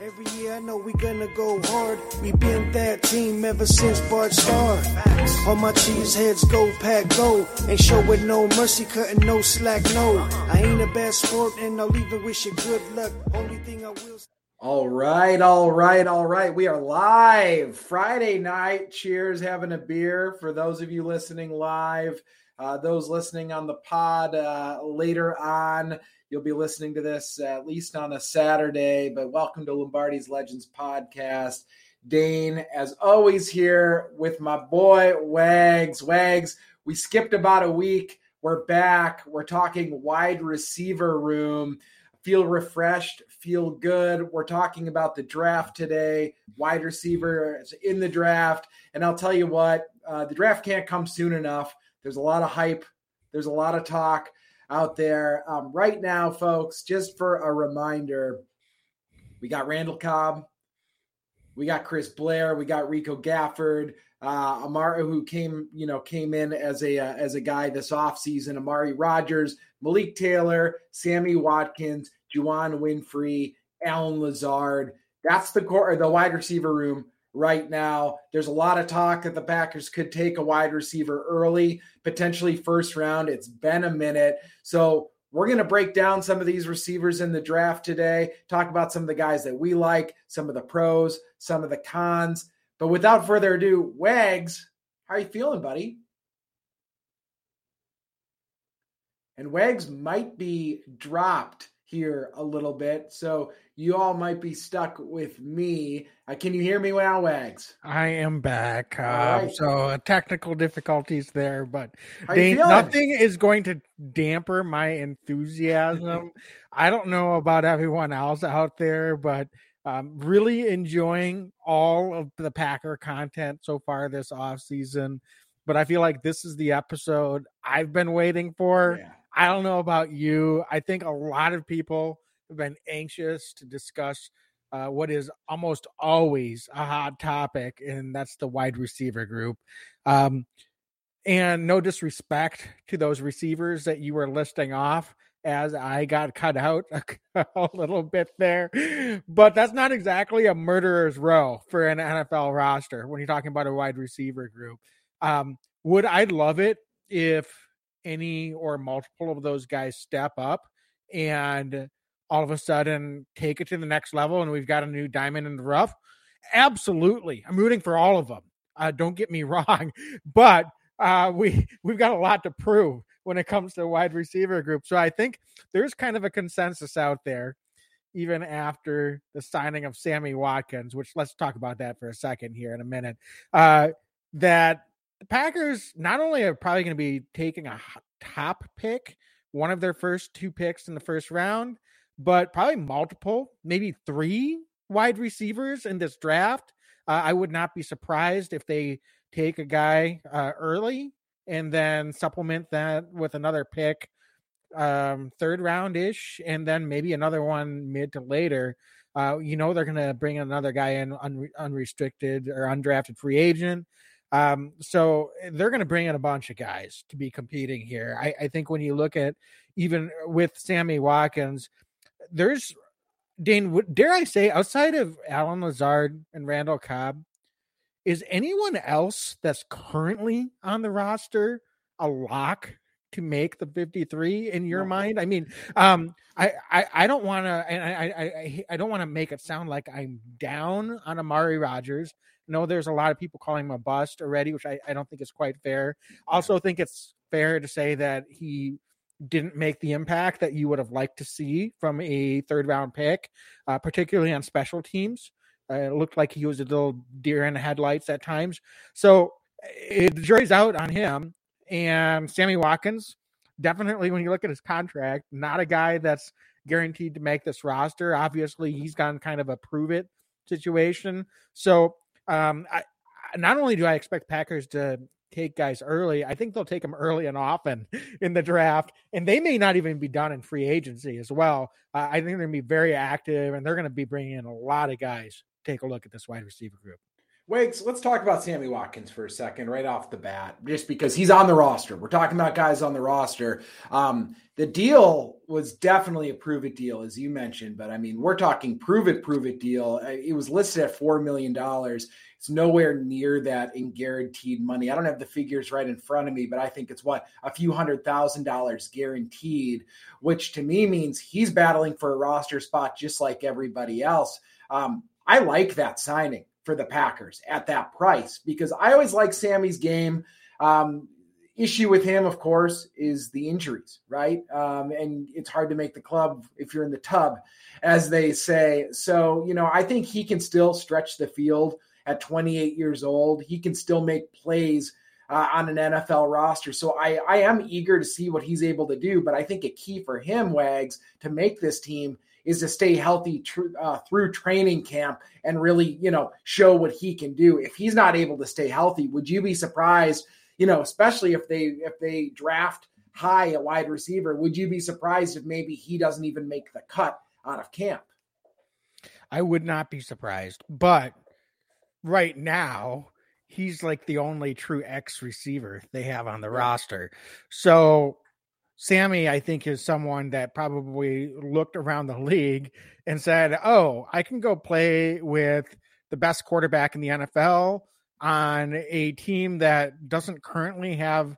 Every year I know we gonna go hard. We been that team ever since Bart started. All my cheese heads go pack go. Ain't showing no mercy, cutting no slack, no. I ain't a bad sport and I'll even wish you good luck. Only thing I will All right, all right, all right. We are live Friday night. Cheers, having a beer for those of you listening live. Uh, those listening on the pod uh, later on, you'll be listening to this at least on a Saturday. But welcome to Lombardi's Legends podcast. Dane, as always, here with my boy Wags. Wags, we skipped about a week. We're back. We're talking wide receiver room. Feel refreshed, feel good. We're talking about the draft today, wide receiver in the draft. And I'll tell you what, uh, the draft can't come soon enough. There's a lot of hype. There's a lot of talk out there. Um, right now, folks, just for a reminder, we got Randall Cobb, we got Chris Blair, we got Rico Gafford, uh, Amari, who came, you know, came in as a uh, as a guy this offseason, Amari Rodgers, Malik Taylor, Sammy Watkins, Juwann Winfree, Allen Lazard. That's the core, the wide receiver room right now. There's a lot of talk that the Packers could take a wide receiver early, potentially first round. It's been a minute. So we're going to break down some of these receivers in the draft today, talk about some of the guys that we like, some of the pros, some of the cons. But without further ado, Wags, how are you feeling, buddy? And Wags might be dropped here a little bit. So you all might be stuck with me. Uh, can you hear me now, Wags? I am back. Um, right. So uh, technical difficulties there, but they, nothing is going to damper my enthusiasm. I don't know about everyone else out there, but um, really enjoying all of the Packer content so far this off season. But I feel like this is the episode I've been waiting for. Yeah. I don't know about you. I think a lot of people have been anxious to discuss uh, what is almost always a hot topic, and that's the wide receiver group. Um, and no disrespect to those receivers that you were listing off, as I got cut out a, a little bit there, but that's not exactly a murderer's row for an NFL roster when you're talking about a wide receiver group. Um, would I love it if any or multiple of those guys step up and all of a sudden take it to the next level and we've got a new diamond in the rough? Absolutely. I'm rooting for all of them. Uh, don't get me wrong, but uh, we we've got a lot to prove when it comes to the wide receiver group. So I think there's kind of a consensus out there, even after the signing of Sammy Watkins, which let's talk about that for a second here in a minute. Uh, that the Packers not only are probably going to be taking a top pick, one of their first two picks in the first round, but probably multiple, maybe three wide receivers in this draft. Uh, I would not be surprised if they take a guy uh, early and then supplement that with another pick, um, third round ish, and then maybe another one mid to later. Uh, you know they're going to bring another guy in un- unrestricted or undrafted free agent. Um, so eh, they're going to bring in a bunch of guys to be competing here. I, I think when you look at even with Sammy Watkins, there's Dane, dare I say, outside of Allen Lazard and Randall Cobb, is anyone else that's currently on the roster a lock to make the 53 in your no. mind? I mean, um, I, I, I don't want to, and I, I, I don't want to make it sound like I'm down on Amari Rodgers. No, there's a lot of people calling him a bust already, which I, I don't think is quite fair. Also, think it's fair to say that he didn't make the impact that you would have liked to see from a third round pick, uh, particularly on special teams. Uh, it looked like he was a little deer in the headlights at times. So it, the jury's out on him. And Sammy Watkins, definitely, when you look at his contract, not a guy that's guaranteed to make this roster. Obviously, he's gone kind of a prove it situation. So um, I, not only do I expect Packers to take guys early, I think they'll take them early and often in the draft, and they may not even be done in free agency as well. Uh, I think they're going to be very active, and they're going to be bringing in a lot of guys take a look at this wide receiver group. Wags, let's talk about Sammy Watkins for a second, right off the bat, just because he's on the roster. We're talking about guys on the roster. Um, the deal was definitely a prove it deal, as you mentioned, but I mean, we're talking prove it, prove it deal. Uh, it was listed at $4 million. It's nowhere near that in guaranteed money. I don't have the figures right in front of me, but I think it's what a few hundred thousand dollars guaranteed, which to me means he's battling for a roster spot just like everybody else. Um, I like that signing for the Packers at that price because I always like Sammy's game. Um, issue with him, of course, is the injuries, right? Um, and it's hard to make the club if you're in the tub, as they say. So, you know, I think he can still stretch the field at 28 years old. He can still make plays uh, on an NFL roster. So I, I am eager to see what he's able to do. But I think a key for him, Wags, to make this team is to stay healthy tr- uh, through training camp and really, you know, show what he can do. If he's not able to stay healthy, would you be surprised? You know, especially if they if they draft high a wide receiver, would you be surprised if maybe he doesn't even make the cut out of camp? I would not be surprised, but right now he's like the only true X receiver they have on the roster. So Sammy, I think, is someone that probably looked around the league and said, Oh, I can go play with the best quarterback in the NFL on a team that doesn't currently have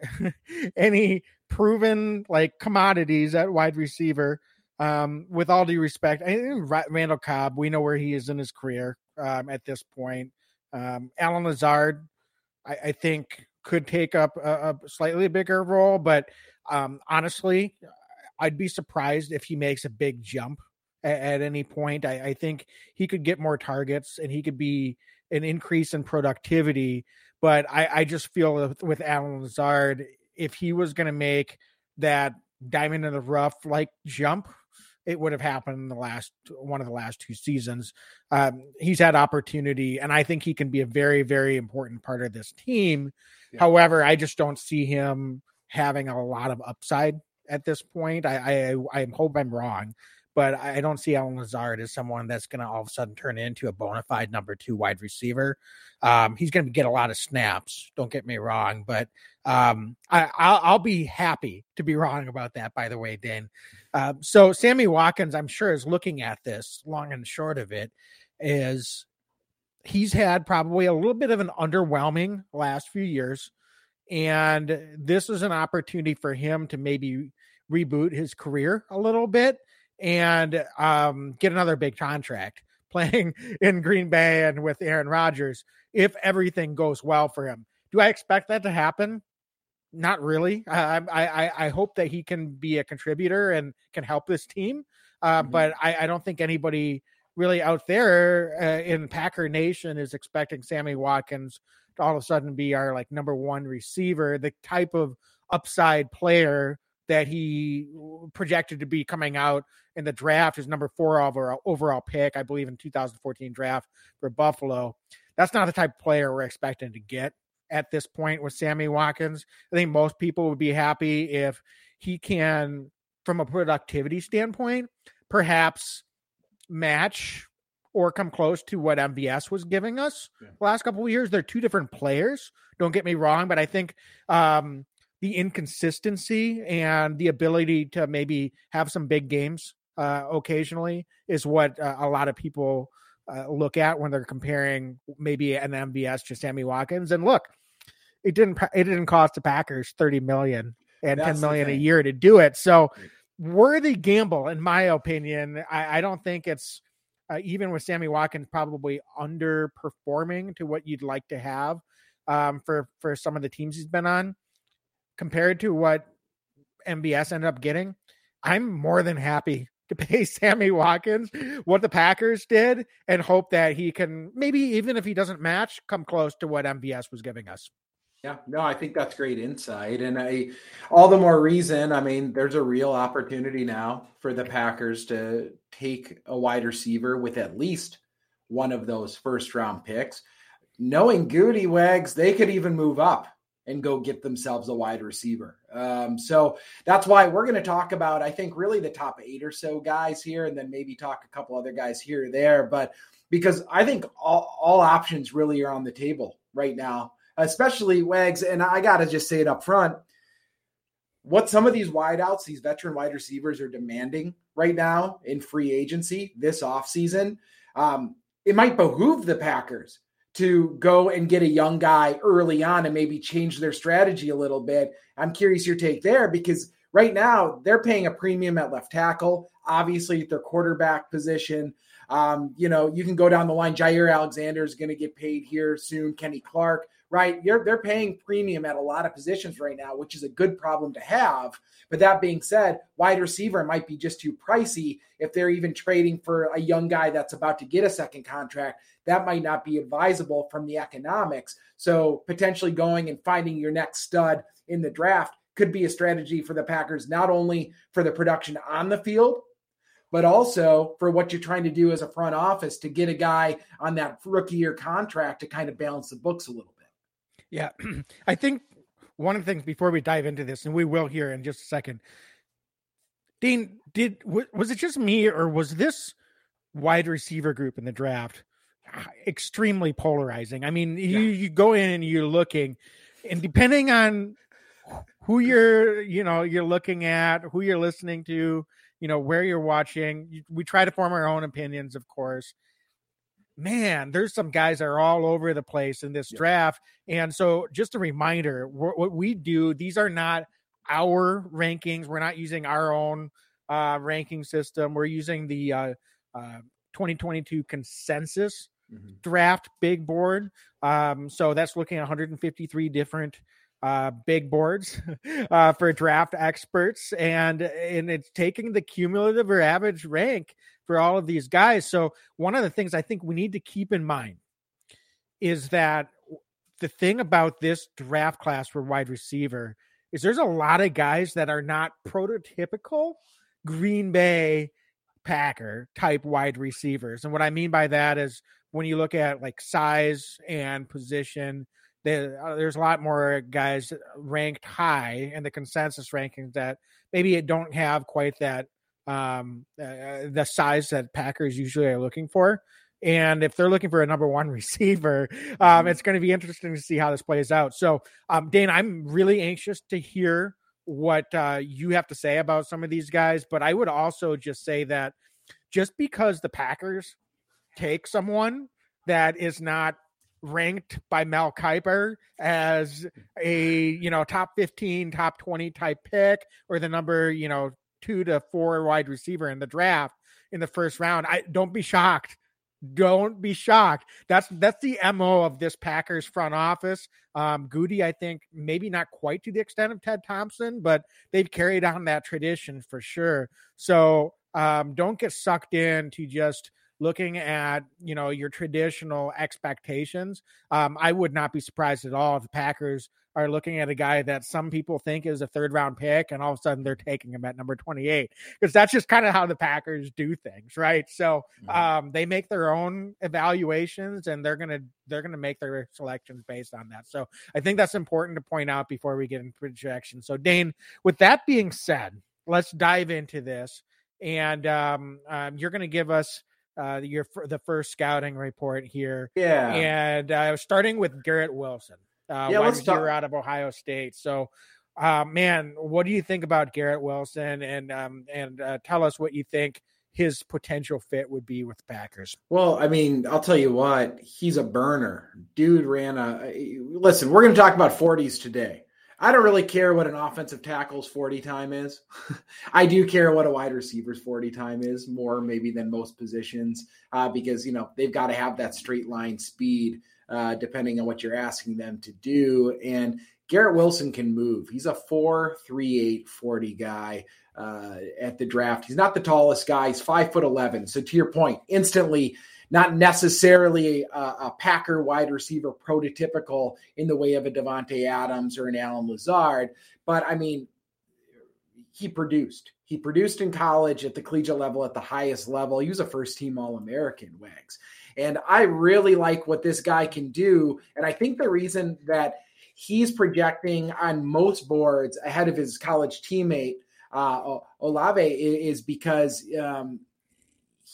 any proven like commodities at wide receiver. Um, with all due respect, I think Randall Cobb, we know where he is in his career um, at this point. Um, Allen Lazard, I, I think, could take up a, a slightly bigger role, but um, honestly, I'd be surprised if he makes a big jump at, at any point. I, I, think he could get more targets and he could be an increase in productivity. But I, I just feel with, with Allen Lazard, if he was going to make that diamond in the rough like jump, it would have happened in the last one of the last two seasons. Um, he's had opportunity, and I think he can be a very, very important part of this team. Yeah. However, I just don't see him having a lot of upside at this point. I I, I hope I'm wrong, but I don't see Allen Lazard as someone that's going to all of a sudden turn into a bona fide number two wide receiver. Um, he's going to get a lot of snaps. Don't get me wrong, but um, I, I'll, I'll, be happy to be wrong about that. By the way, Dan. Uh, so Sammy Watkins, I'm sure, is looking at this. Long and short of it is he's had probably a little bit of an underwhelming last few years. And this is an opportunity for him to maybe reboot his career a little bit and um, get another big contract playing in Green Bay and with Aaron Rodgers if everything goes well for him. Do I expect that to happen? Not really. I I, I hope that he can be a contributor and can help this team, uh, mm-hmm. but I, I don't think anybody really out there uh, in Packer Nation is expecting Sammy Watkins all of a sudden be our like number one receiver, the type of upside player that he projected to be coming out in the draft is number four overall, overall pick, I believe, in 2014 draft for Buffalo. That's not the type of player we're expecting to get at this point with Sammy Watkins. I think most people would be happy if he can, from a productivity standpoint, perhaps match or come close to what MVS was giving us yeah. the last couple of years. They're two different players. Don't get me wrong, but I think um, the inconsistency and the ability to maybe have some big games uh, occasionally is what uh, a lot of people uh, look at when they're comparing maybe an MVS to Sammy Watkins. And look, it didn't it didn't cost the Packers thirty million and That's ten million a year to do it. So worthy gamble, in my opinion. I, I don't think it's uh, even with Sammy Watkins probably underperforming to what you'd like to have um, for for some of the teams he's been on compared to what MVS ended up getting. I'm more than happy to pay Sammy Watkins what the Packers did and hope that he can maybe even if he doesn't match, come close to what MVS was giving us. Yeah, no, I think that's great insight. And I all the more reason, I mean, there's a real opportunity now for the Packers to take a wide receiver with at least one of those first round picks. Knowing Gutey Wags, they could even move up and go get themselves a wide receiver. Um, so that's why we're going to talk about, I think, really the top eight or so guys here, and then maybe talk a couple other guys here or there. But because I think all, all options really are on the table right now, especially Wags. And I got to just say it up front what some of these wideouts, these veteran wide receivers are demanding right now in free agency this offseason, um, it might behoove the Packers to go and get a young guy early on and maybe change their strategy a little bit. I'm curious your take there because right now they're paying a premium at left tackle, obviously at their quarterback position. Um, you know, you can go down the line. Jaire Alexander is going to get paid here soon. Kenny Clark right? You're, they're paying premium at a lot of positions right now, which is a good problem to have. But that being said, wide receiver might be just too pricey if they're even trading for a young guy that's about to get a second contract. That might not be advisable from the economics. So potentially going and finding your next stud in the draft could be a strategy for the Packers, not only for the production on the field, but also for what you're trying to do as a front office to get a guy on that rookie year contract to kind of balance the books a little. Yeah, I think one of the things before we dive into this, and we will here in just a second. Dean, did was it just me or was this wide receiver group in the draft extremely polarizing? I mean, yeah. you you go in and you're looking, and depending on who you're you know you're looking at, who you're listening to, you know where you're watching, we try to form our own opinions, of course man, there's some guys that are all over the place in this yeah. draft. And so, just a reminder what we do, these are not our rankings. We're not using our own uh, ranking system. We're using the uh, uh, 2022 consensus mm-hmm. draft big board. Um, so, that's looking at 153 different uh, big boards uh, for draft experts, and and it's taking the cumulative or average rank for all of these guys. So one of the things I think we need to keep in mind is that the thing about this draft class for wide receiver is there's a lot of guys that are not prototypical Green Bay Packer type wide receivers. And what I mean by that is when you look at like size and position, uh, there's a lot more guys ranked high in the consensus rankings that maybe don't have quite that um, uh, the size that Packers usually are looking for. And if they're looking for a number one receiver, um, mm-hmm. it's going to be interesting to see how this plays out. So, um, Dane, I'm really anxious to hear what uh, you have to say about some of these guys. But I would also just say that just because the Packers take someone that is not ranked by Mel Kiper as a you know top 15 top 20 type pick or the number you know two to four wide receiver in the draft in the first round. I don't be shocked. Don't be shocked. That's that's the mo of this Packers front office. Um, Gutey, I think, maybe not quite to the extent of Ted Thompson, but they've carried on that tradition for sure. So um, don't get sucked in to just looking at you know your traditional expectations. Um, I would not be surprised at all if the Packers are looking at a guy that some people think is a third round pick, and all of a sudden they're taking him at number 28 because that's just kind of how the Packers do things, right? So mm-hmm. um, they make their own evaluations, and they're gonna they're gonna make their selections based on that. So I think that's important to point out before we get into projection. So Dane, with that being said, let's dive into this, and um, um, you're gonna give us. Uh, your the first scouting report here, yeah, and uh, starting with Garrett Wilson uh, yeah, wide receiver out of Ohio State. So, uh, man, what do you think about Garrett Wilson? And um, and uh, tell us what you think his potential fit would be with the Packers. Well, I mean, I'll tell you what, he's a burner. Dude ran a. Listen, we're going to talk about 40s today. I don't really care what an offensive tackle's 40 time is. I do care what a wide receiver's 40 time is more maybe than most positions uh, because, you know, they've got to have that straight line speed uh, depending on what you're asking them to do. And Garrett Wilson can move. He's a 4 3 8 40 guy uh, at the draft. He's not the tallest guy. He's 5 foot 11. So, to your point, instantly, not necessarily a, a Packer wide receiver prototypical in the way of a Davante Adams or an Allen Lazard. But I mean, he produced. He produced in college at the collegiate level at the highest level. He was a first team All American, Wags. And I really like what this guy can do. And I think the reason that he's projecting on most boards ahead of his college teammate uh, Olave is because um,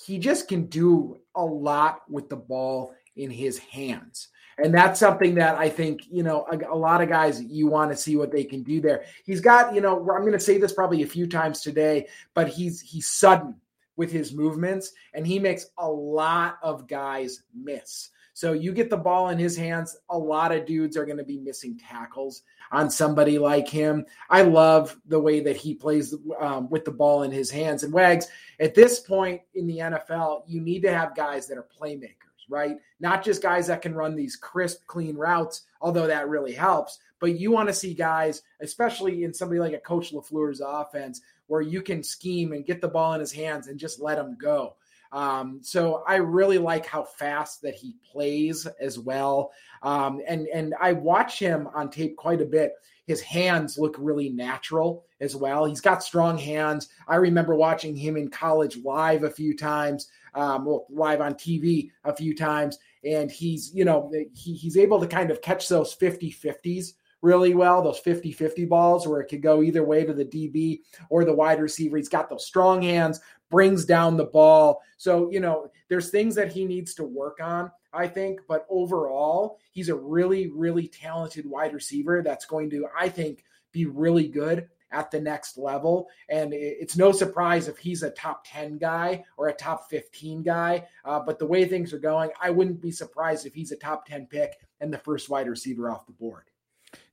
he just can do a lot with the ball in his hands. And that's something that I think, you know, a, a lot of guys, you want to see what they can do there. He's got, you know, I'm going to say this probably a few times today, but he's he's sudden with his movements and he makes a lot of guys miss. So you get the ball in his hands, a lot of dudes are going to be missing tackles on somebody like him. I love the way that he plays um, with the ball in his hands. And Wags, at this point in the NFL, you need to have guys that are playmakers, right? Not just guys that can run these crisp, clean routes, although that really helps. But you want to see guys, especially in somebody like a Coach LaFleur's offense, where you can scheme and get the ball in his hands and just let him go. Um, so I really like how fast that he plays as well. Um, and and I watch him on tape quite a bit. His hands look really natural as well. He's got strong hands. I remember watching him in college live a few times, um, well, live on TV a few times, and he's you know he, he's able to kind of catch those 50 50s really well, those 50 50 balls where it could go either way to the DB or the wide receiver. He's got those strong hands, brings down the ball. So, you know, there's things that he needs to work on, I think. But overall, he's a really, really talented wide receiver that's going to, I think, be really good at the next level. And it's no surprise if he's a top 10 guy or a top 15 guy. Uh, but the way things are going, I wouldn't be surprised if he's a top 10 pick and the first wide receiver off the board.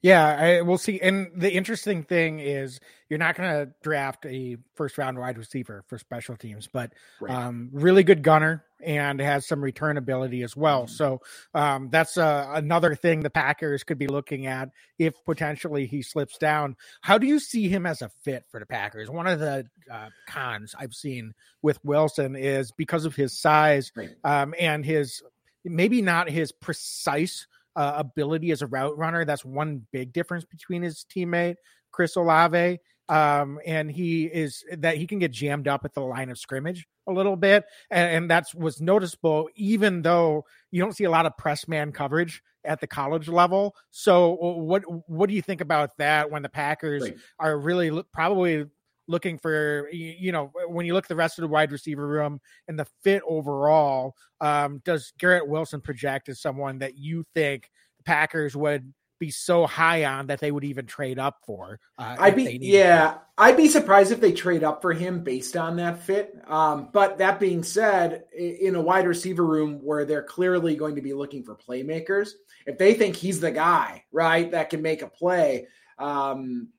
Yeah, I, we'll see. And the interesting thing is, you're not going to draft a first round wide receiver for special teams, but right. um, really good gunner and has some return ability as well. Mm-hmm. So um, that's uh, another thing the Packers could be looking at if potentially he slips down. How do you see him as a fit for the Packers? One of the uh, cons I've seen with Wilson is because of his size right. um, and his maybe not his precise uh, ability as a route runner. That's one big difference between his teammate Chris Olave. Um, and he is that he can get jammed up at the line of scrimmage a little bit, and, and that's was noticeable. Even though you don't see a lot of press man coverage at the college level, so what what do you think about that when the Packers right. are really probably looking for you know when you look at the rest of the wide receiver room and the fit overall um, does garrett wilson project as someone that you think the packers would be so high on that they would even trade up for uh, i'd be yeah i'd be surprised if they trade up for him based on that fit um, but that being said in a wide receiver room where they're clearly going to be looking for playmakers if they think he's the guy right that can make a play um,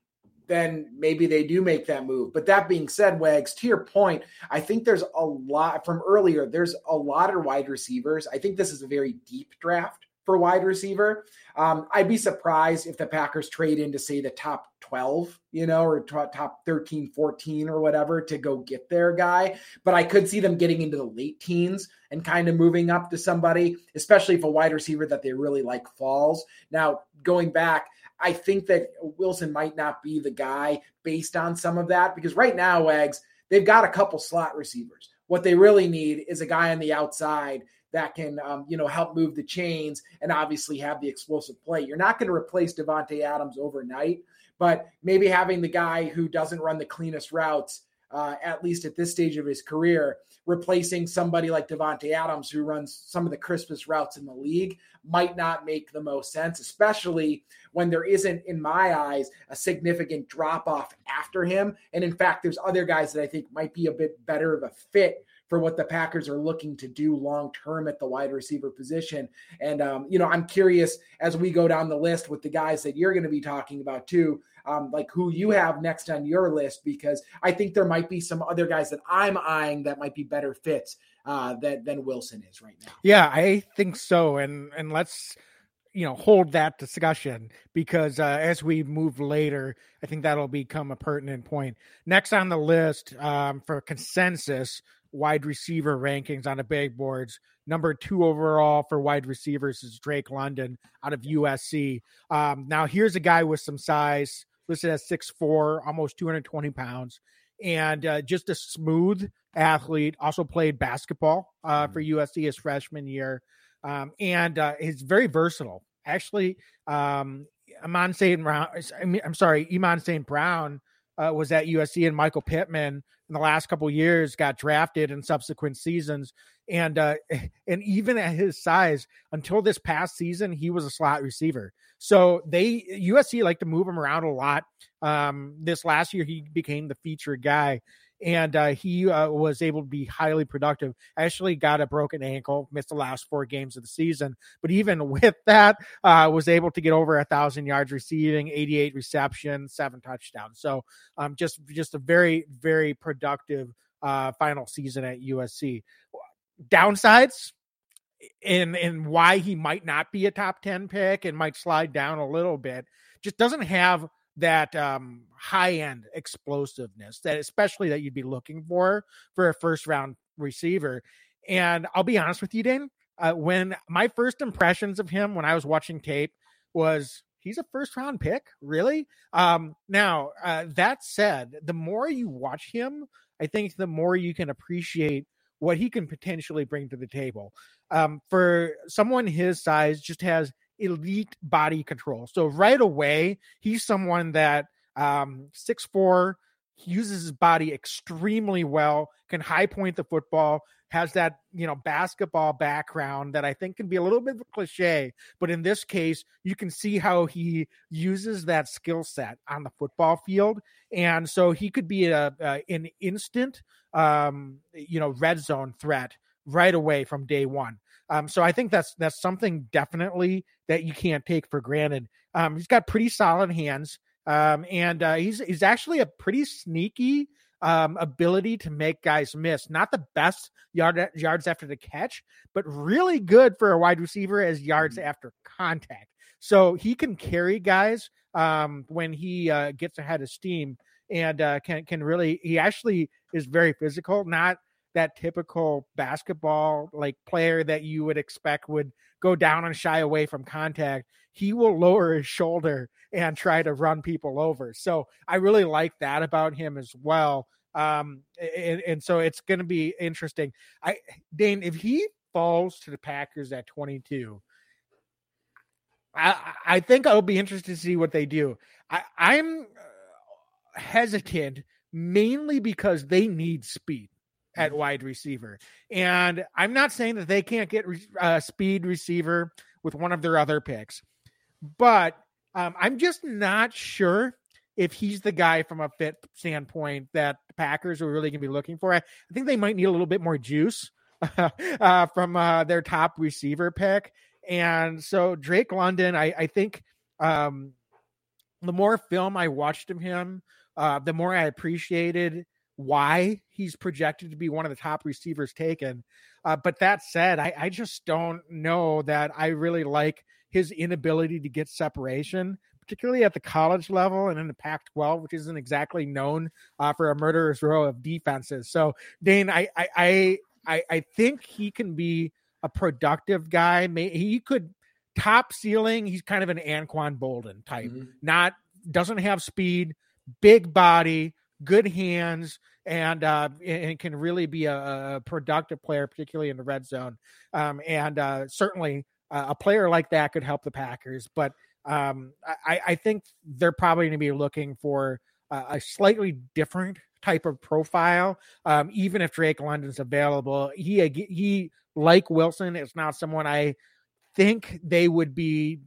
then maybe they do make that move. But that being said, Wags, to your point, I think there's a lot from earlier, there's a lot of wide receivers. I think this is a very deep draft for wide receiver. Um, I'd be surprised if the Packers trade into, say, the top 12, you know, or top 13, 14 or whatever to go get their guy. But I could see them getting into the late teens and kind of moving up to somebody, especially if a wide receiver that they really like falls. Now, going back, I think that Wilson might not be the guy based on some of that because right now, Wags, they've got a couple slot receivers. What they really need is a guy on the outside that can, um, you know, help move the chains and obviously have the explosive play. You're not going to replace Davante Adams overnight, but maybe having the guy who doesn't run the cleanest routes uh, at least at this stage of his career, replacing somebody like Davante Adams, who runs some of the crispest routes in the league, might not make the most sense, especially when there isn't, in my eyes, a significant drop off after him. And in fact, there's other guys that I think might be a bit better of a fit for what the Packers are looking to do long term at the wide receiver position. And, um, you know, I'm curious as we go down the list with the guys that you're going to be talking about too, um, like who you have next on your list, because I think there might be some other guys that I'm eyeing that might be better fits uh, that, than Wilson is right now. Yeah, I think so. And, and let's, you know hold that discussion because uh, as we move later i think that'll become a pertinent point next on the list um, for consensus wide receiver rankings on the big boards. Number two overall for wide receivers is Drake London out of USC. Um, now, here's a guy with some size, listed as 6'4, almost 220 pounds, and uh, just a smooth athlete. Also played basketball uh, for mm-hmm. USC his freshman year, um, and uh, he's very versatile. Actually, um, Amon St. Brown, I'm sorry, Amon St. Brown uh, was at USC and Michael Pittman in the last couple years got drafted in subsequent seasons. And uh, and even at his size, until this past season, he was a slot receiver. So they USC like to move him around a lot. Um, this last year, he became the featured guy and uh, he uh, was able to be highly productive. Actually, got a broken ankle, missed the last four games of the season, but even with that, uh, was able to get over a thousand yards receiving, 88 receptions, seven touchdowns. So, um, just just a very very productive uh, final season at USC. Downsides. In in why he might not be a top 10 pick and might slide down a little bit just doesn't have that um, high end explosiveness that especially that you'd be looking for for a first round receiver. And I'll be honest with you, Dane, uh, when my first impressions of him when I was watching tape was he's a first round pick, really. Um, now uh, that said, the more you watch him, I think the more you can appreciate what he can potentially bring to the table. Um, for someone his size, just has elite body control. So right away, he's someone that um six four uses his body extremely well, can high point the football, has that you know basketball background that I think can be a little bit of a cliche, but in this case, you can see how he uses that skill set on the football field, and so he could be a, a an instant um, you know red zone threat right away from day one. Um, so I think that's that's something definitely that you can't take for granted. Um, he's got pretty solid hands, um, and uh, he's he's actually a pretty sneaky um, ability to make guys miss. Not the best yard yards after the catch, but really good for a wide receiver as yards mm-hmm. after contact. So he can carry guys um, when he uh, gets ahead of steam, and uh, can can really. He actually is very physical. Not that typical basketball like player that you would expect would go down and shy away from contact. He will lower his shoulder and try to run people over. So I really like that about him as well. Um, and, and so it's going to be interesting. I Dane, if he falls to the Packers at 22, I, I think I'll be interested to see what they do. I, I'm hesitant mainly because they need speed at mm-hmm. wide receiver. And I'm not saying that they can't get a uh, speed receiver with one of their other picks, but um, I'm just not sure if he's the guy from a fit standpoint that the Packers are really going to be looking for. I, I, think they might need a little bit more juice uh, from uh, their top receiver pick. And so Drake London, I, I think um, the more film I watched of him, uh, the more I appreciated why he's projected to be one of the top receivers taken. Uh, but that said, I, I just don't know that I really like his inability to get separation, particularly at the college level and in the Pac 12, which isn't exactly known uh, for a murderer's row of defenses. So, Dane, I, I, I, I think he can be a productive guy. He could top ceiling. He's kind of an Anquan Boldin type, mm-hmm. not doesn't have speed, big body, good hands, and uh, and can really be a, a, productive player, particularly in the red zone. Um, and uh, certainly uh, a player like that could help the Packers. But um, I, I, think they're probably going to be looking for a slightly different type of profile. Um, even if Drake London's available, he he like Wilson is not someone I think they would be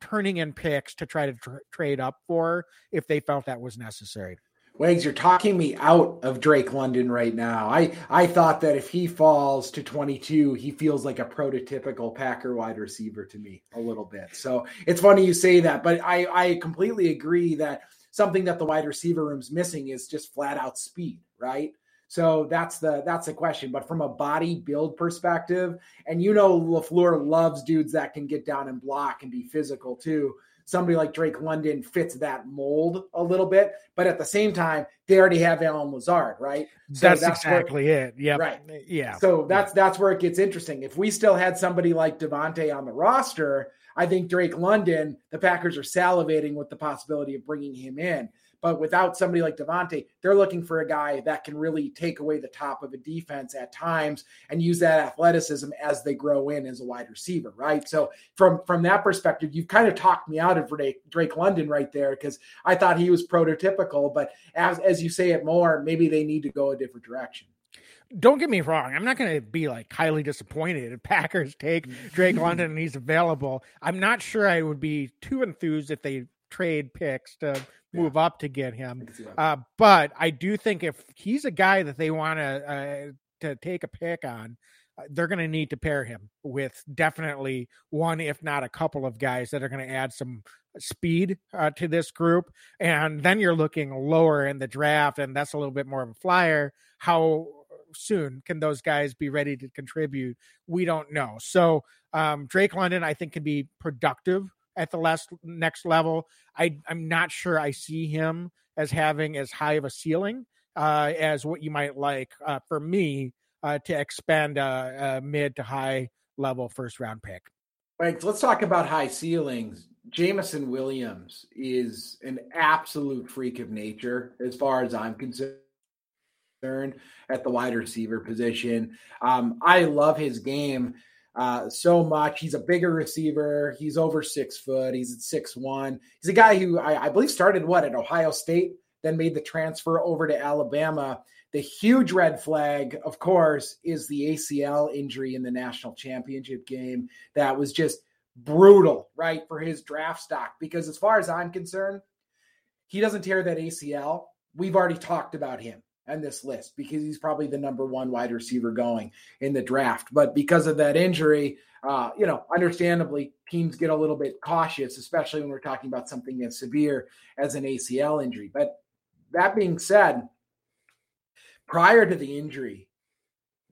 turning in picks to try to tra- trade up for if they felt that was necessary. Wags, you're talking me out of Drake London right now. I, I thought that if he falls to 22, he feels like a prototypical Packer wide receiver to me a little bit. So it's funny you say that, but I, I completely agree that something that the wide receiver room's missing is just flat out speed, right? So that's the that's the question. But from a body build perspective, and you know LaFleur loves dudes that can get down and block and be physical too somebody like Drake London fits that mold a little bit. But at the same time, they already have Allen Lazard, right? So that's, that's exactly where, it. Yeah. Right. Yeah. So that's that's where it gets interesting. If we still had somebody like Davante on the roster, I think Drake London, the Packers are salivating with the possibility of bringing him in. But without somebody like Davante, they're looking for a guy that can really take away the top of a defense at times and use that athleticism as they grow in as a wide receiver, right? So from from that perspective, you've kind of talked me out of Drake, Drake London right there because I thought he was prototypical. But as as you say it more, maybe they need to go a different direction don't get me wrong. I'm not going to be like highly disappointed if Packers take Drake London and he's available. I'm not sure I would be too enthused if they trade picks to move yeah. up to get him. Uh, but I do think if he's a guy that they want to uh, to take a pick on, uh, they're going to need to pair him with definitely one, if not a couple of guys that are going to add some speed uh, to this group. And then you're looking lower in the draft, and that's a little bit more of a flyer. How soon can those guys be ready to contribute? We don't know. So um, Drake London, I think, can be productive at the last next level. I, I'm not sure I see him as having as high of a ceiling uh, as what you might like uh, for me uh, to expand a, a mid to high level first round pick. Right. Let's talk about high ceilings. Jameson Williams is an absolute freak of nature as far as I'm concerned at the wide receiver position. Um, I love his game uh, so much. He's a bigger receiver. He's over six foot. He's at six one. He's a guy who I, I believe started what at Ohio State, then made the transfer over to Alabama. The huge red flag, of course, is the ACL injury in the national championship game. That was just brutal, right, for his draft stock. Because as far as I'm concerned, he doesn't tear that ACL. We've already talked about him on this list because he's probably the number one wide receiver going in the draft. But because of that injury, uh, you know, understandably, teams get a little bit cautious, especially when we're talking about something as severe as an ACL injury. But that being said, prior to the injury,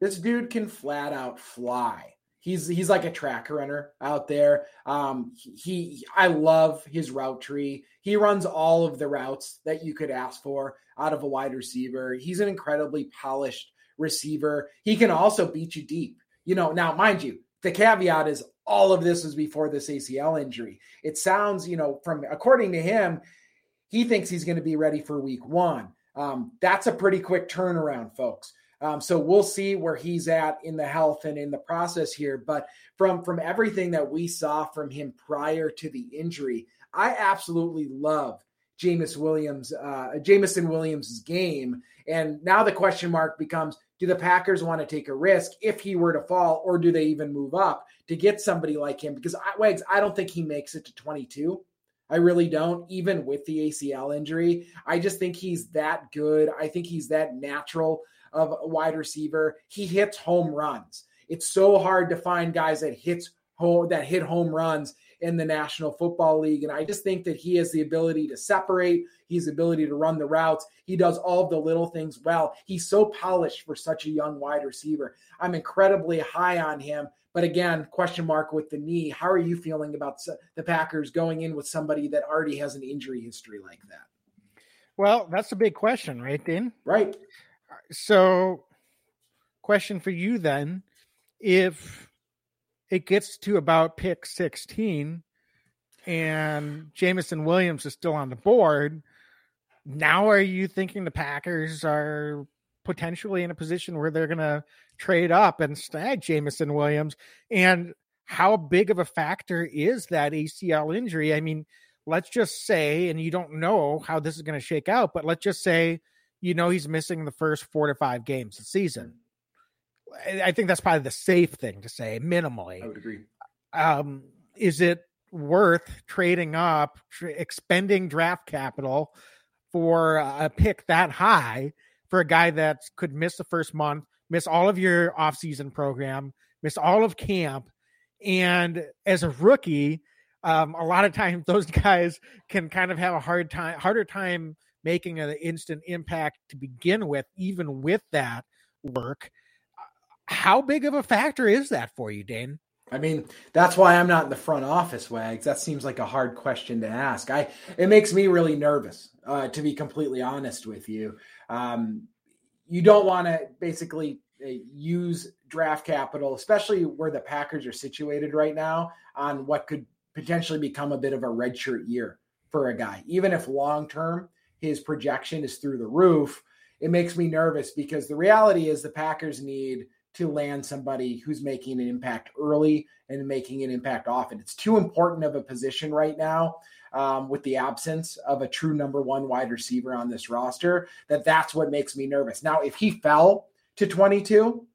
this dude can flat out fly. He's he's like a track runner out there. Um, he I love his route tree. He runs all of the routes that you could ask for out of a wide receiver. He's an incredibly polished receiver. He can also beat you deep. You know, now mind you, the caveat is all of this was before this ACL injury. It sounds, you know, from according to him, he thinks he's going to be ready for week one. Um, that's a pretty quick turnaround, folks. Um, so we'll see where he's at in the health and in the process here. But from from everything that we saw from him prior to the injury, I absolutely love Jameis Williams, uh, Jameson Williams' game. And now the question mark becomes: Do the Packers want to take a risk if he were to fall, or do they even move up to get somebody like him? Because I, Wags, I don't think he makes it to 22. I really don't, even with the ACL injury. I just think he's that good. I think he's that natural of a wide receiver. He hits home runs. It's so hard to find guys that hits home that hit home runs in the National Football League. And I just think that he has the ability to separate, he's the ability to run the routes. He does all of the little things well. He's so polished for such a young wide receiver. I'm incredibly high on him. But again, question mark with the knee. How are you feeling about the Packers going in with somebody that already has an injury history like that? Well, that's a big question, right, Dean? Right. So, question for you then: If it gets to about pick sixteen, and Jameson Williams is still on the board, now are you thinking the Packers are potentially in a position where they're going to trade up and snag Jameson Williams? And how big of a factor is that ACL injury? I mean, let's just say, and you don't know how this is going to shake out, but let's just say you know he's missing the first four to five games of the season. I think that's probably the safe thing to say, minimally. I would agree. Um, is it worth trading up, tra- expending draft capital for a pick that high for a guy that could miss the first month, miss all of your offseason program, miss all of camp, and as a rookie, um, a lot of times those guys can kind of have a hard time, harder time making an instant impact to begin with, even with that work. How big of a factor is that for you, Dane? I mean, that's why I'm not in the front office, Wags. That seems like a hard question to ask. I it makes me really nervous, uh, to be completely honest with you. Um, you don't want to basically uh, use draft capital, especially where the Packers are situated right now, on what could potentially become a bit of a redshirt year for a guy. Even if long term his projection is through the roof, it makes me nervous because the reality is the Packers need to land somebody who's making an impact early and making an impact often. It's too important of a position right now um, with the absence of a true number one wide receiver on this roster that that's what makes me nervous. Now, if he fell to 22,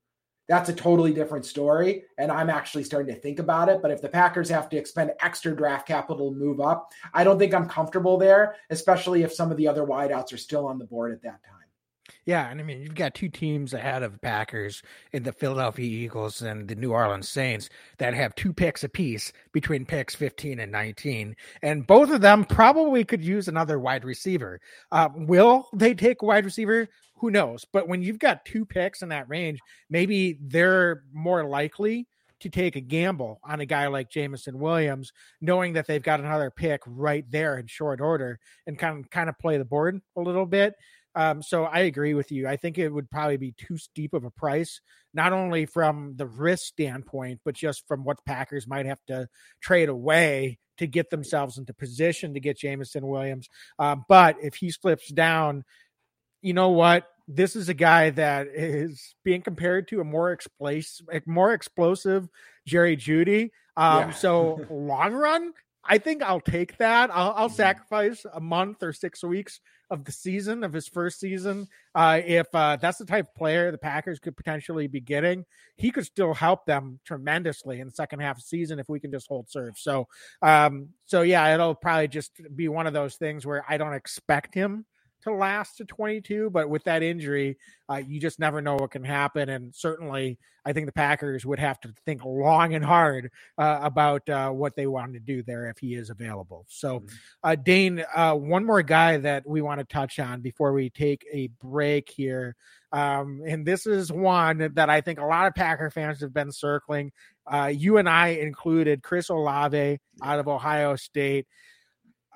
that's a totally different story. And I'm actually starting to think about it. But if the Packers have to expend extra draft capital to move up, I don't think I'm comfortable there, especially if some of the other wideouts are still on the board at that time. Yeah, and I mean you've got two teams ahead of Packers in the Philadelphia Eagles and the New Orleans Saints that have two picks apiece between picks 15 and 19, and both of them probably could use another wide receiver. Uh, will they take wide receiver? Who knows? But when you've got two picks in that range, maybe they're more likely to take a gamble on a guy like Jameson Williams, knowing that they've got another pick right there in short order and kind of kind of play the board a little bit. Um, so I agree with you. I think it would probably be too steep of a price, not only from the risk standpoint, but just from what Packers might have to trade away to get themselves into position to get Jameson Williams. Um, but if he slips down, you know what? This is a guy that is being compared to a more explosive, more explosive Jerry Jeudy. Um, yeah. so long run, I think I'll take that. I'll, I'll, mm-hmm. sacrifice a month or six weeks of the season of his first season. Uh, if uh, that's the type of player the Packers could potentially be getting, he could still help them tremendously in the second half of the season if we can just hold serve. So, um, so yeah, it'll probably just be one of those things where I don't expect him to last to 22, but with that injury, uh, you just never know what can happen. And certainly, I think the Packers would have to think long and hard uh, about uh, what they want to do there if he is available. So, mm-hmm. uh, Dane, uh, one more guy that we want to touch on before we take a break here. Um, and this is one that I think a lot of Packer fans have been circling. Uh, you and I included Chris Olave out of Ohio State.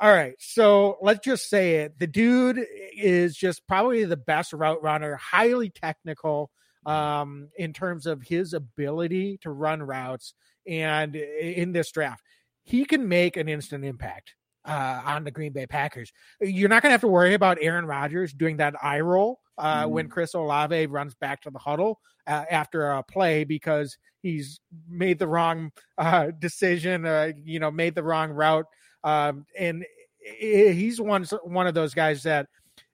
All right. So let's just say it. The dude is just probably the best route runner, highly technical um, in terms of his ability to run routes. And in this draft, he can make an instant impact uh, on the Green Bay Packers. You're not going to have to worry about Aaron Rodgers doing that eye roll uh, mm. when Chris Olave runs back to the huddle uh, after a play because he's made the wrong uh, decision, uh, you know, made the wrong route um, and he's one one of those guys that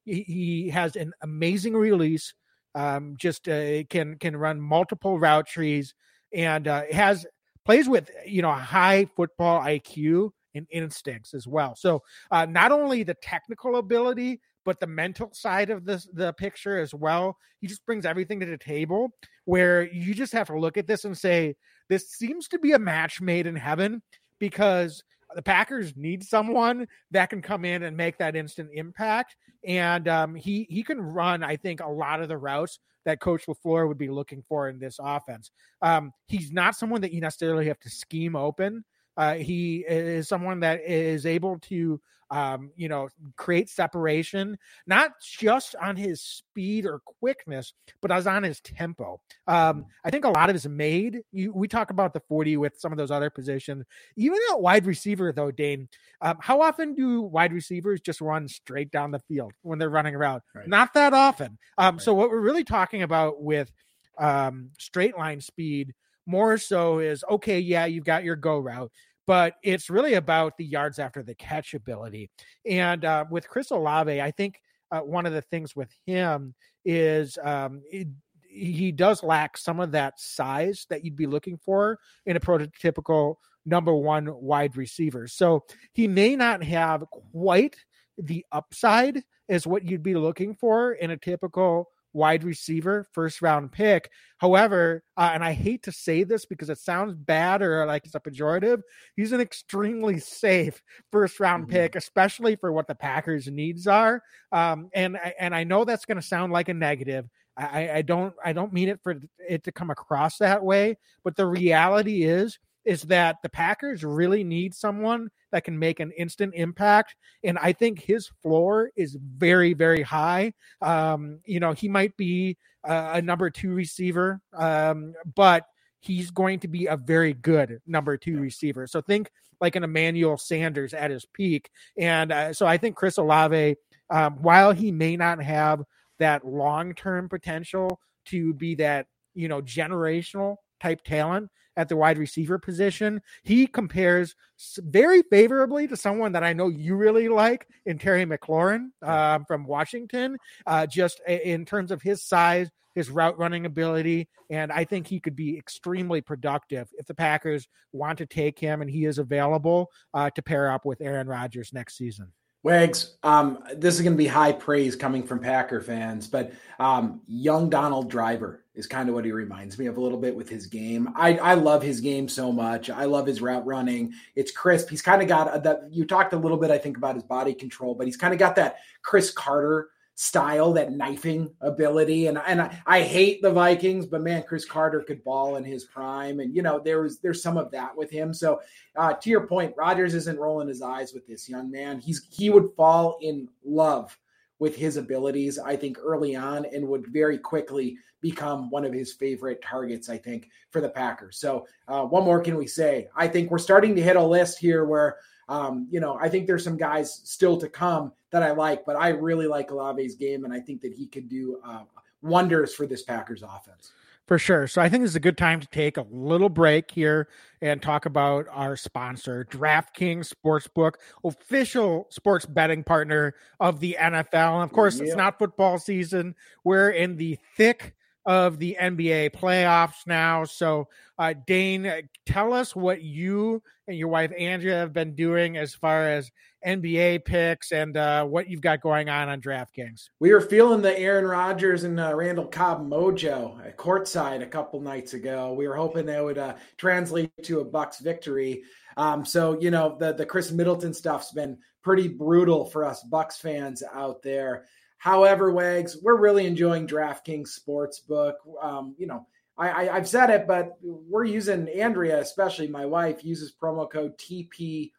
he, has an amazing release. Um, just uh, can can run multiple route trees and uh, has plays with you know high football IQ and instincts as well. So uh, not only the technical ability, but the mental side of this the picture as well. He just brings everything to the table where you just have to look at this and say, this seems to be a match made in heaven because the Packers need someone that can come in and make that instant impact. And um, he he can run, I think, a lot of the routes that Coach LaFleur would be looking for in this offense. Um, he's not someone that you necessarily have to scheme open. Uh, he is someone that is able to um, you know, create separation, not just on his speed or quickness, but as on his tempo. Um, mm. I think a lot of his made. You, we talk about the 40 with some of those other positions. Even at wide receiver, though, Dane, um, how often do wide receivers just run straight down the field when they're running around? Right. Not that often. Um, right. So, what we're really talking about with um, straight line speed more so is okay, yeah, you've got your go route, but it's really about the yards after the catch ability. And uh, with Chris Olave, I think uh, one of the things with him is um, it, he does lack some of that size that you'd be looking for in a prototypical number one wide receiver. So he may not have quite the upside as what you'd be looking for in a typical wide receiver, first round pick. However, uh, and I hate to say this because it sounds bad or like it's a pejorative, he's an extremely safe first round mm-hmm. pick, especially for what the Packers' needs are. Um, and and I know that's going to sound like a negative. I, I don't I don't mean it for it to come across that way, but the reality is is that the Packers really need someone that can make an instant impact. And I think his floor is very, very high. Um, you know, he might be a, a number two receiver, um, but he's going to be a very good number two receiver. So think like an Emmanuel Sanders at his peak. And uh, so I think Chris Olave um, while he may not have that long term potential to be that you know generational type talent at the wide receiver position. He compares very favorably to someone that I know you really like in Terry McLaurin uh, from Washington, uh, just in terms of his size, his route running ability. And I think he could be extremely productive if the Packers want to take him and he is available uh, to pair up with Aaron Rodgers next season. Wags, um, this is going to be high praise coming from Packer fans, but um, young Donald Driver is kind of what he reminds me of a little bit with his game. I, I love his game so much. I love his route running. It's crisp. He's kind of got that. You talked a little bit, I think, about his body control, but he's kind of got that Cris Carter style, that knifing ability. And and I, I, hate the Vikings, but man, Cris Carter could ball in his prime, and you know there was there's some of that with him. So uh, to your point, Rodgers isn't rolling his eyes with this young man. He's he would fall in love with his abilities, I think, early on, and would very quickly become one of his favorite targets. I think for the Packers. So uh, what more can we say? I think we're starting to hit a list here where um, you know, I think there's some guys still to come that I like, but I really like Olave's game, and I think that he could do uh, wonders for this Packers offense. For sure. So I think this is a good time to take a little break here and talk about our sponsor, DraftKings Sportsbook, official sports betting partner of the NFL. And of course, it's not football season. We're in the thick of the NBA playoffs now. So, uh, Dane, tell us what you and your wife Andrea have been doing as far as NBA picks and uh, what you've got going on on DraftKings. We were feeling the Aaron Rodgers and uh, Randall Cobb mojo at courtside a couple nights ago. We were hoping that would uh, translate to a Bucks victory. Um, so you know the the Khris Middleton stuff's been pretty brutal for us Bucks fans out there. However, Wags, we're really enjoying DraftKings Sportsbook. Um, you know, I, I, have said it, but we're using Andrea, especially my wife, uses promo code TPPN,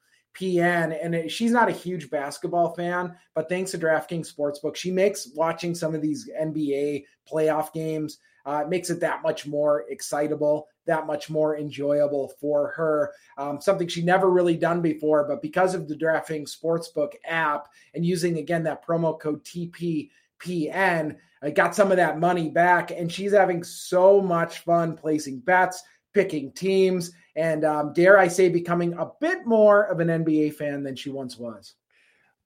and it, she's not a huge basketball fan, but thanks to DraftKings Sportsbook, she makes watching some of these NBA playoff games uh, makes it that much more excitable that much more enjoyable for her. Um, something she never really done before, but because of the DraftKings Sportsbook app and using again that promo code TPPN, I got some of that money back, and she's having so much fun placing bets, picking teams, and um, dare I say, becoming a bit more of an NBA fan than she once was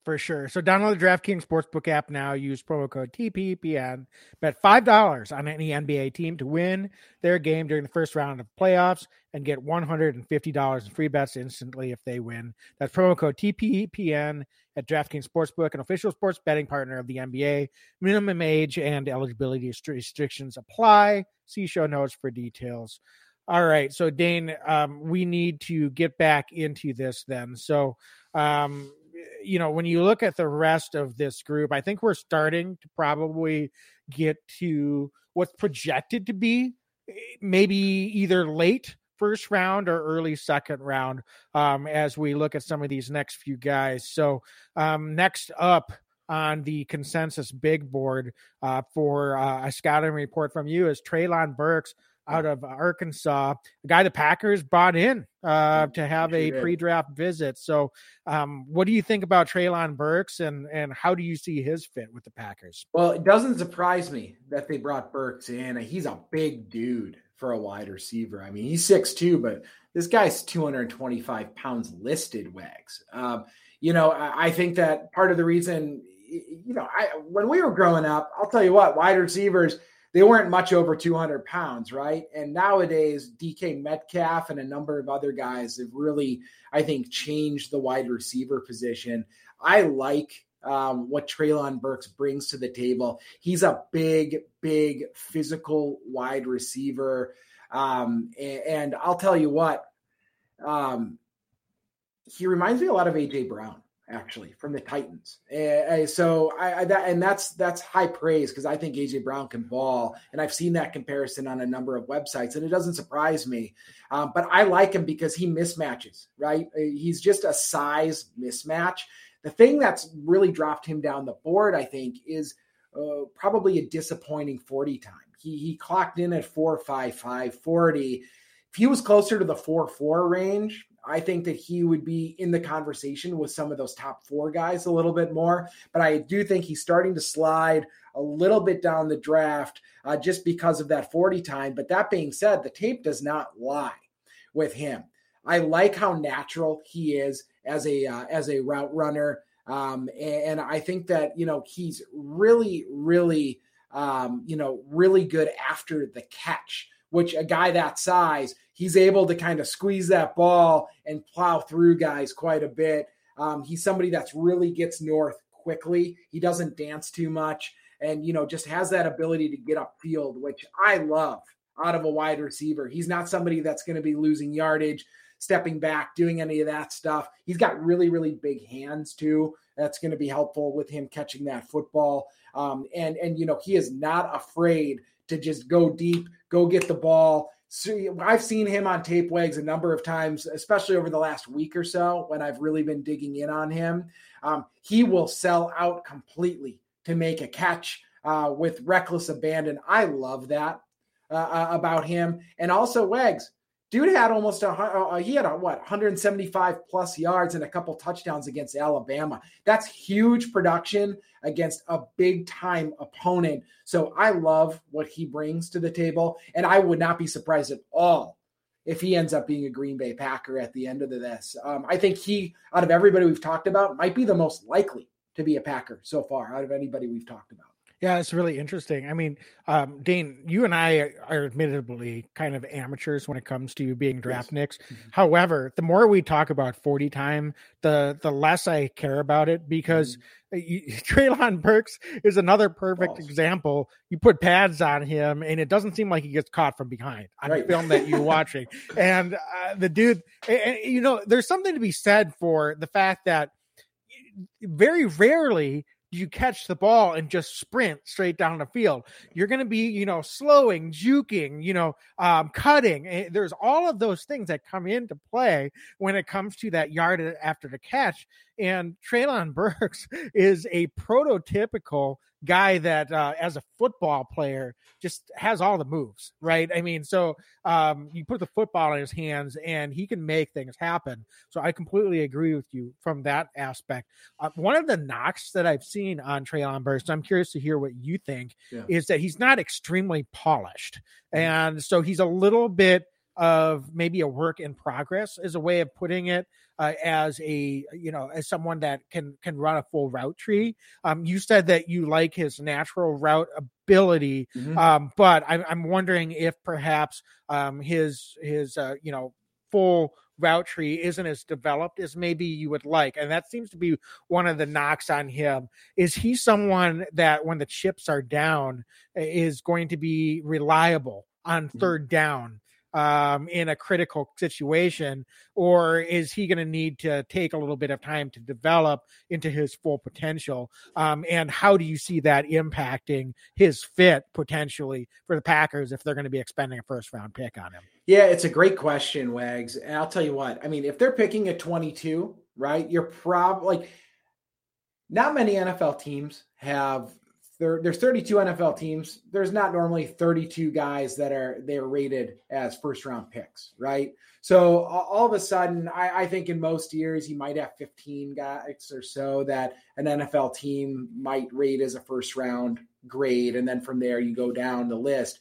for sure. So download the DraftKings Sportsbook app now. Use promo code TPPN. Bet $5 on any NBA team to win their game during the first round of playoffs and get $150 in free bets instantly if they win. That's promo code TPPN at DraftKings Sportsbook, an official sports betting partner of the NBA. Minimum age and eligibility restrictions apply. See show notes for details. All right. So, Dane, um, we need to get back into this then. So, um, you know, when you look at the rest of this group, I think we're starting to probably get to what's projected to be eh, maybe either late first round or early second round um, as we look at some of these next few guys. So, um, next up on the consensus big board uh, for uh, a scouting report from you is Treylon Burks out of Arkansas, a guy the Packers brought in uh, to have a pre-draft visit. So, um, what do you think about Treylon Burks, and and how do you see his fit with the Packers? Well, it doesn't surprise me that they brought Burks in. He's a big dude for a wide receiver. I mean, he's six two, but this guy's 225 pounds listed. Wags. Um, you know, I, I think that part of the reason, you know, I when we were growing up, I'll tell you what, wide receivers they weren't much over 200 pounds, right? And nowadays, DK Metcalf and a number of other guys have really, I think, changed the wide receiver position. I like um, what Treylon Burks brings to the table. He's a big, big physical wide receiver. Um, and, and, I'll tell you what, um, he reminds me a lot of AJ Brown actually from the Titans. Uh, so I, I, that and that's that's high praise because I think AJ Brown can ball, and I've seen that comparison on a number of websites, and it doesn't surprise me. Um, but I like him because he mismatches. Right, uh, he's just a size mismatch. The thing that's really dropped him down the board, I think, is uh, probably a disappointing 40 time. He he clocked in at 455 40 if he was closer to the 4 4 range, I think that he would be in the conversation with some of those top four guys a little bit more. But I do think he's starting to slide a little bit down the draft uh, just because of that 40 time. But that being said, the tape does not lie with him. I like how natural he is as a uh, as a route runner, um, and, and, I think that you know he's really, really, um, you know, really good after the catch. Which a guy that size, he's able to kind of squeeze that ball and plow through guys quite a bit. Um, he's somebody that's really gets north quickly. He doesn't dance too much, and you know just has that ability to get upfield, which I love out of a wide receiver. He's not somebody that's going to be losing yardage, stepping back, doing any of that stuff. He's got really, really big hands too. That's going to be helpful with him catching that football. Um, and and you know he is not afraid to just go deep, go get the ball. So I've seen him on tape wags a number of times, especially over the last week or so when I've really been digging in on him. Um, he will sell out completely to make a catch uh, with reckless abandon. I love that uh, uh, about him. And also Wags, dude had almost a uh, he had a what 175 plus yards and a couple touchdowns against Alabama. That's huge production against a big time opponent. So I love what he brings to the table, and I would not be surprised at all if he ends up being a Green Bay Packer at the end of this. Um, I think he, out of everybody we've talked about, might be the most likely to be a Packer so far out of anybody we've talked about. Yeah, it's really interesting. I mean, um, Dane, you and I are admittedly kind of amateurs when it comes to you being draft yes. nicks. Mm-hmm. However, the more we talk about 40 time, the the less I care about it because mm-hmm. you, Treylon Burks is another perfect example. You put pads on him, and it doesn't seem like he gets caught from behind on right. the film that you're watching. and uh, the dude, and, you know, there's something to be said for the fact that very rarely you catch the ball and just sprint straight down the field. You're going to be, you know, slowing, juking, you know, um, cutting. Eh, there's all of those things that come into play when it comes to that yard after the catch. And Treylon Burks is a prototypical guy that, uh, as a football player, just has all the moves, right? I mean, so um, you put the football in his hands and he can make things happen. So I completely agree with you from that aspect. Uh, one of the knocks that I've seen on Treylon Burks, I'm curious to hear what you think, yeah. is that he's not extremely polished. Mm-hmm. And so he's a little bit of maybe a work in progress is a way of putting it uh, as a you know as someone that can can run a full route tree um you said that you like his natural route ability mm-hmm. um but I'm, I'm wondering if perhaps um his his uh you know full route tree isn't as developed as maybe you would like and that seems to be one of the knocks on him is he someone that when the chips are down is going to be reliable on 3rd mm-hmm. down um, in a critical situation, or is he going to need to take a little bit of time to develop into his full potential? Um, and how do you see that impacting his fit potentially for the Packers if they're going to be expending a first round pick on him? Yeah, it's a great question, Wags. And I'll tell you what, I mean, if they're picking a 22, right, you're probably like, not many NFL teams have there, there's 32 NFL teams. There's not normally 32 guys that are they're rated as first round picks, right? So all of a sudden, I, I, think in most years you might have 15 guys or so that an NFL team might rate as a first round grade, and then from there you go down the list.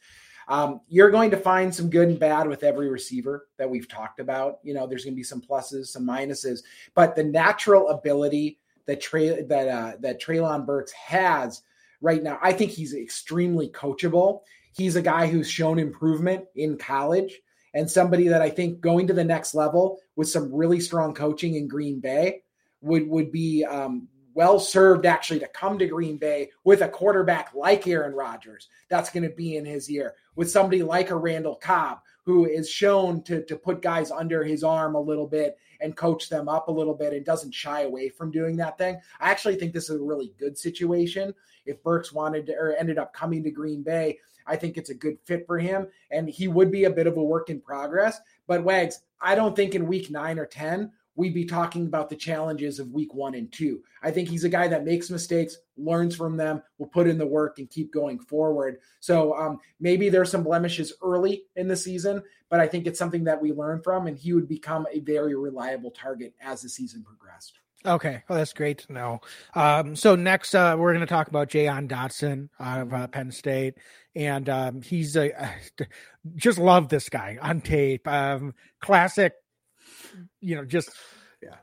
Um, you're going to find some good and bad with every receiver that we've talked about. You know, there's going to be some pluses, some minuses, but the natural ability that that uh, that Treylon Burks has right now. I think he's extremely coachable. He's a guy who's shown improvement in college and somebody that I think going to the next level with some really strong coaching in Green Bay would would be um, well served actually to come to Green Bay with a quarterback like Aaron Rodgers. That's going to be in his ear with somebody like a Randall Cobb who is shown to to put guys under his arm a little bit and coach them up a little bit and doesn't shy away from doing that thing. I actually think this is a really good situation. If Burks wanted to or ended up coming to Green Bay, I think it's a good fit for him. And he would be a bit of a work in progress. But Wags, I don't think in week nine or 10, we'd be talking about the challenges of week one and two. I think he's a guy that makes mistakes, learns from them, will put in the work and keep going forward. So um, maybe there's some blemishes early in the season, but I think it's something that we learn from, and he would become a very reliable target as the season progressed. Okay, well that's great to know. Um, so next, uh, we're going to talk about Jahan Dotson out of uh, Penn State, and um, he's a uh, just love this guy on tape. Um, classic, you know, just yeah,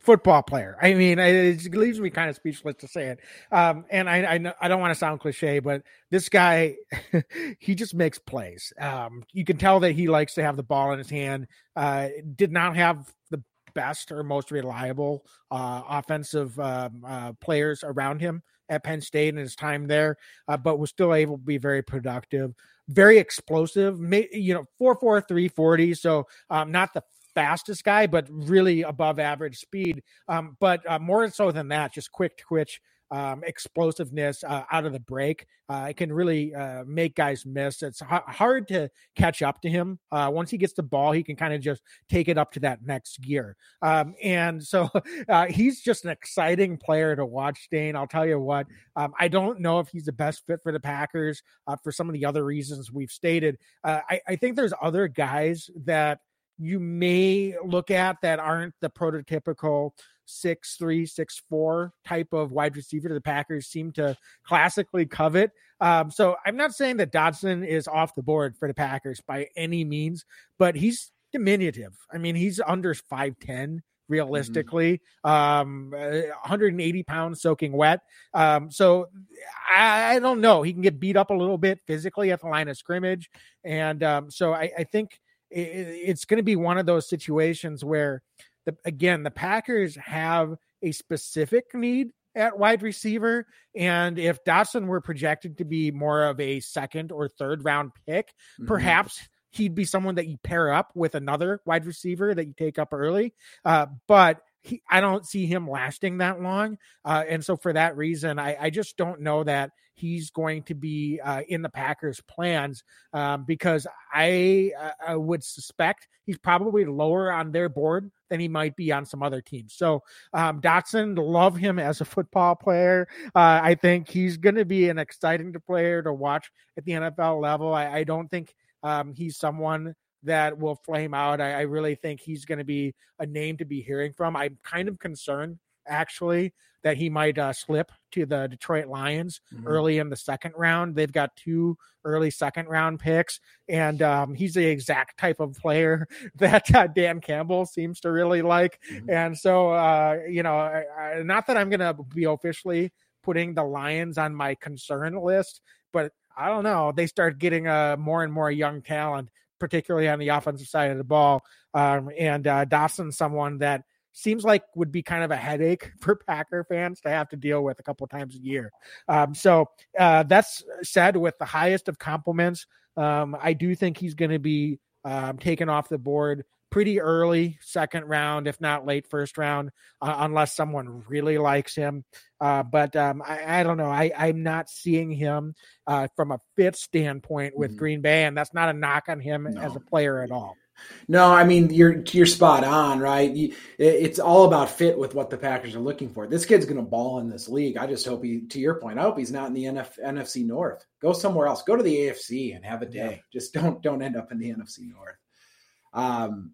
football player. I mean, it leaves me kind of speechless to say it. Um, and I, I, I don't want to sound cliche, but this guy, he just makes plays. Um, you can tell that he likes to have the ball in his hand. Uh, did not have the best or most reliable uh, offensive um, uh, players around him at Penn State in his time there, uh, but was still able to be very productive, very explosive. You know, four four three forty. So um, not the fastest guy, but really above average speed. Um, but uh, more so than that, just quick twitch um, explosiveness uh, out of the break. Uh, it can really uh, make guys miss. It's h- hard to catch up to him. Uh, once he gets the ball, he can kind of just take it up to that next gear. Um, and so uh, he's just an exciting player to watch, Dane. I'll tell you what, um, I don't know if he's the best fit for the Packers uh, for some of the other reasons we've stated. I, I think there's other guys that you may look at that aren't the prototypical six three, six four type of wide receiver the Packers seem to classically covet. Um, so I'm not saying that Dotson is off the board for the Packers by any means, but he's diminutive. I mean, he's under 5'10 mm-hmm. realistically, mm-hmm. um, 180 pounds soaking wet. Um, so I, I, don't know. He can get beat up a little bit physically at the line of scrimmage. And um, so I, I think it's going to be one of those situations where the, again, the Packers have a specific need at wide receiver. And if Dotson were projected to be more of a second or third round pick, mm-hmm. perhaps he'd be someone that you pair up with another wide receiver that you take up early. Uh, but he, I don't see him lasting that long. Uh, and so for that reason, I, I, just don't know that he's going to be uh, in the Packers' plans um, because I, uh, I would suspect he's probably lower on their board than he might be on some other teams. So um, Dotson, love him as a football player. Uh, I think he's going to be an exciting player to watch at the NFL level. I, I don't think um, he's someone that will flame out. I, I really think he's going to be a name to be hearing from. I'm kind of concerned actually that he might uh, slip to the Detroit Lions mm-hmm. early in the second round. They've got two early second round picks, and um, he's the exact type of player that uh, Dan Campbell seems to really like. Mm-hmm. And so, uh, you know, I, I, not that I'm going to be officially putting the Lions on my concern list, but I don't know. They start getting uh, more and more young talent particularly on the offensive side of the ball. Um, and uh, Dotson, someone that seems like would be kind of a headache for Packer fans to have to deal with a couple times a year. Um, so uh, that's said with the highest of compliments. Um, I do think he's going to be um, taken off the board pretty early second round, if not late first round, uh, unless someone really likes him. Uh, but um, I, I, don't know. I, I'm not seeing him uh, from a fit standpoint with mm-hmm. Green Bay, and that's not a knock on him no. as a player at all. No, I mean you're you're spot on, right? it's all about fit with what the Packers are looking for. This kid's going to ball in this league. I just hope he, to your point, I hope he's not in the NF, NFC North. Go somewhere else. Go to the AFC and have a day. Yeah. Just don't don't end up in the NFC North. Um,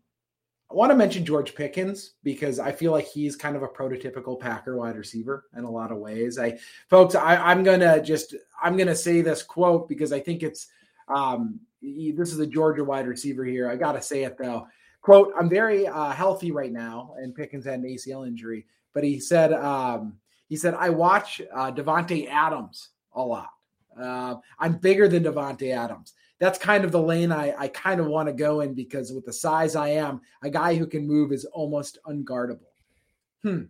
I want to mention George Pickens because I feel like he's kind of a prototypical Packer wide receiver in a lot of ways. I, folks, I, I, am gonna just I'm gonna say this quote because I think it's um, this is a Georgia wide receiver here. I gotta say it though. Quote: I'm very uh, healthy right now, and Pickens had an ACL injury, but he said um, he said I watch uh, Davante Adams a lot. Uh, I'm bigger than Davante Adams that's kind of the lane I, I kind of want to go in because with the size I am, a guy who can move is almost unguardable. Hmm,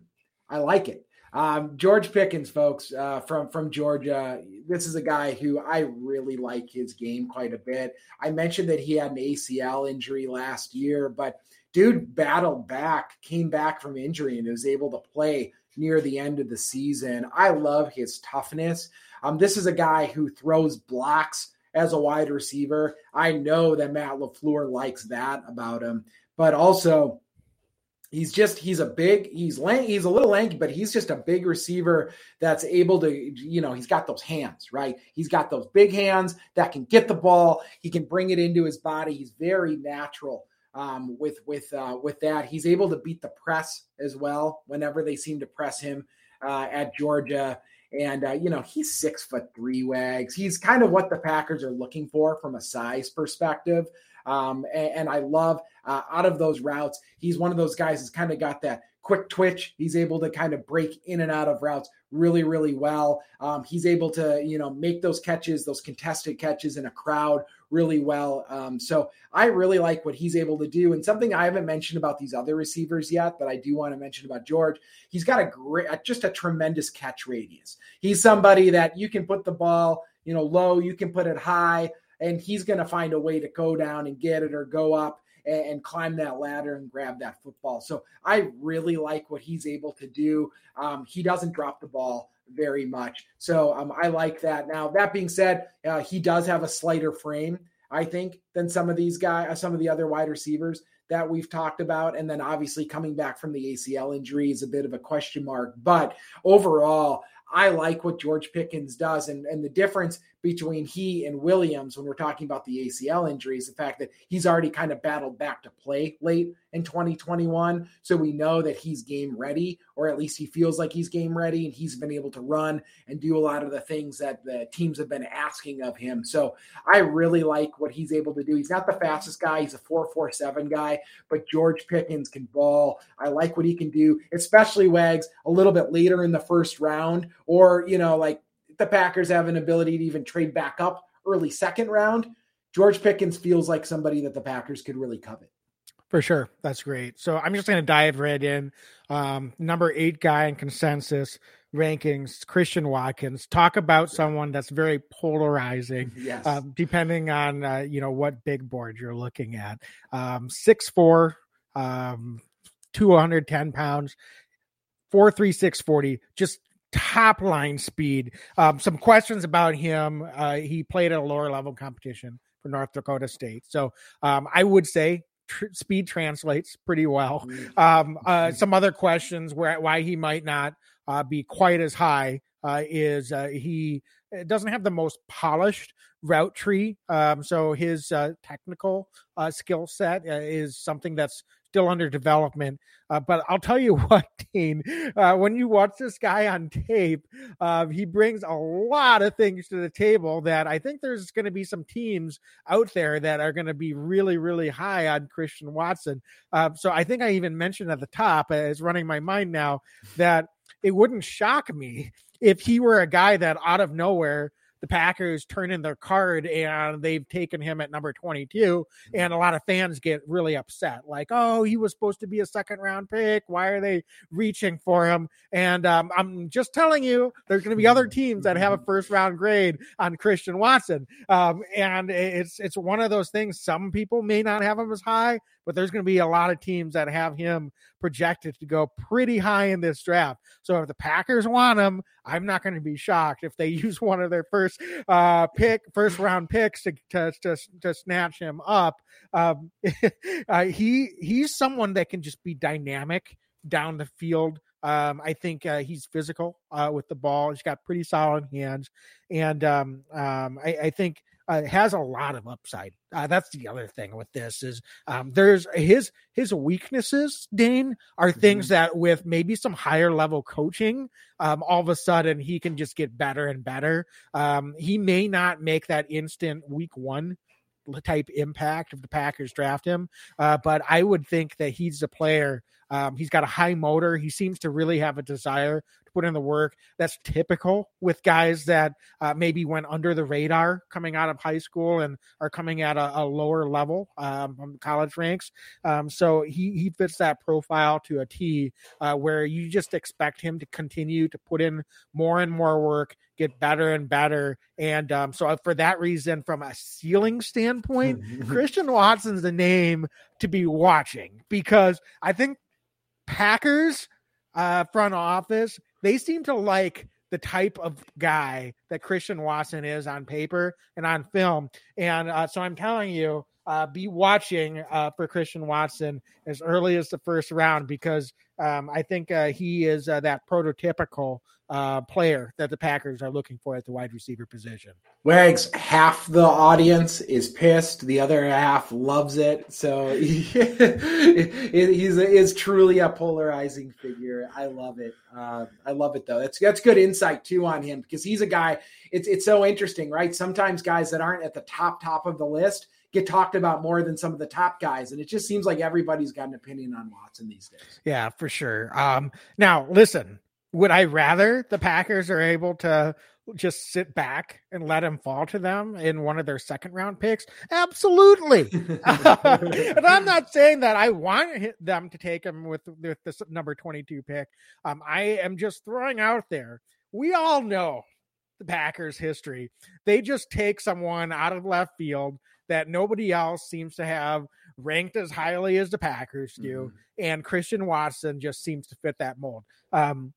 I like it. Um, George Pickens, folks, uh, from from Georgia. This is a guy who I really like his game quite a bit. I mentioned that he had an ACL injury last year, but dude battled back, came back from injury, and was able to play near the end of the season. I love his toughness. Um, this is a guy who throws blocks as a wide receiver. I know that Matt LaFleur likes that about him, but also he's just he's a big he's lank, he's a little lanky but he's just a big receiver that's able to you know he's got those hands right? He's got those big hands that can get the ball. He can bring it into his body. He's very natural um, with with uh, with that. He's able to beat the press as well whenever they seem to press him uh, at georgia. And uh, you know he's six foot three wags. He's kind of what the packers are looking for from a size perspective um, and, and, I love uh, out of those routes, he's one of those guys that's kind of got that quick twitch. He's able to kind of break in and out of routes really, really well. Um, he's able to, you know, make those catches, those contested catches in a crowd really well. Um, so I really like what he's able to do. And something I haven't mentioned about these other receivers yet, but I do want to mention about George, he's got a great, just a tremendous catch radius. He's somebody that you can put the ball, you know, low, you can put it high and he's going to find a way to go down and get it or go up and, and, climb that ladder and grab that football. So I really like what he's able to do. Um, he doesn't drop the ball very much. So um, I like that. Now, that being said, uh, he does have a slighter frame, I think, than some of these guys, uh, some of the other wide receivers that we've talked about. And then obviously coming back from the ACL injury is a bit of a question mark. But overall, I like what George Pickens does. And, and the difference between he and Williams when we're talking about the ACL injuries, the fact that he's already kind of battled back to play late in 2021. So we know that he's game ready, or at least he feels like he's game ready, and he's been able to run and do a lot of the things that the teams have been asking of him. So I really like what he's able to do. He's not the fastest guy, he's a 447 guy, but George Pickens can ball. I like what he can do, especially Wags a little bit later in the first round, or, you know, like the Packers have an ability to even trade back up early second round, George Pickens feels like somebody that the Packers could really covet. For sure. That's great. So I'm just going to dive right in. Um, number eight guy in consensus rankings, Christian Watkins. Talk about someone that's very polarizing, yes. uh, depending on, uh, you know, what big board you're looking at. Um, 6'4, um, 210 pounds, 43640, just top line speed. Um, some questions about him. Uh, he played at a lower level competition for North Dakota State. So um, I would say tr- speed translates pretty well. Mm-hmm. Um, uh, some other questions where why he might not uh, be quite as high uh, is uh, he doesn't have the most polished route tree. Um, so his uh, technical skill set is something that's still under development. Uh, but I'll tell you what, Dean, uh, when you watch this guy on tape, uh, he brings a lot of things to the table that I think there's going to be some teams out there that are going to be really, really high on Christian Watson. Um, so I think I even mentioned at the top, uh, it's running my mind now, that it wouldn't shock me if he were a guy that out of nowhere the Packers turn in their card and they've taken him at number 22. And a lot of fans get really upset, like, oh, he was supposed to be a second round pick. Why are they reaching for him? And um, I'm just telling you, there's going to be other teams that have a first round grade on Christian Watson. Um, and it's it's one of those things. Some people may not have him as high, but there's going to be a lot of teams that have him projected to go pretty high in this draft. So if the Packers want him, I'm not going to be shocked if they use one of their first uh, pick, first round picks to to to, to snatch him up. Um, uh, he he's someone that can just be dynamic down the field. Um, I think uh, he's physical uh, with the ball. He's got pretty solid hands, and um, um, I, I, think uh, has a lot of upside. Uh, that's the other thing with this is um, there's his his weaknesses. Dane are mm-hmm. things that with maybe some higher level coaching, um, all of a sudden he can just get better and better. Um, he may not make that instant week one type impact if the Packers draft him, uh, but I would think that he's a player. Um, he's got a high motor. He seems to really have a desire to put in the work. That's typical with guys that uh, maybe went under the radar coming out of high school and are coming at a, a lower level um, from college ranks. Um, so he he fits that profile to a T, uh, where you just expect him to continue to put in more and more work, get better and better. And um, so for that reason, from a ceiling standpoint, Christian Watson's the name to be watching because I think Packers uh, front office they seem to like the type of guy that Christian Watson is on paper and on film. And uh, so I'm telling you, uh, be watching uh, for Christian Watson as early as the first round because um, I think uh, he is uh, that prototypical uh, player that the Packers are looking for at the wide receiver position. Wags, half the audience is pissed, the other half loves it. So he, he's is truly a polarizing figure. I love it. Uh, I love it though. That's that's good insight too on him because he's a guy. It's it's so interesting, right? Sometimes guys that aren't at the top top of the list get talked about more than some of the top guys. And it just seems like everybody's got an opinion on Watson these days. Yeah, for sure. Um, now, listen, would I rather the Packers are able to just sit back and let him fall to them in one of their second round picks? Absolutely. and I'm not saying that I want them to take him with, with this number 22 pick. Um, I am just throwing out there. We all know the Packers history. They just take someone out of left field that nobody else seems to have ranked as highly as the Packers do, mm-hmm. and Christian Watson just seems to fit that mold. Um,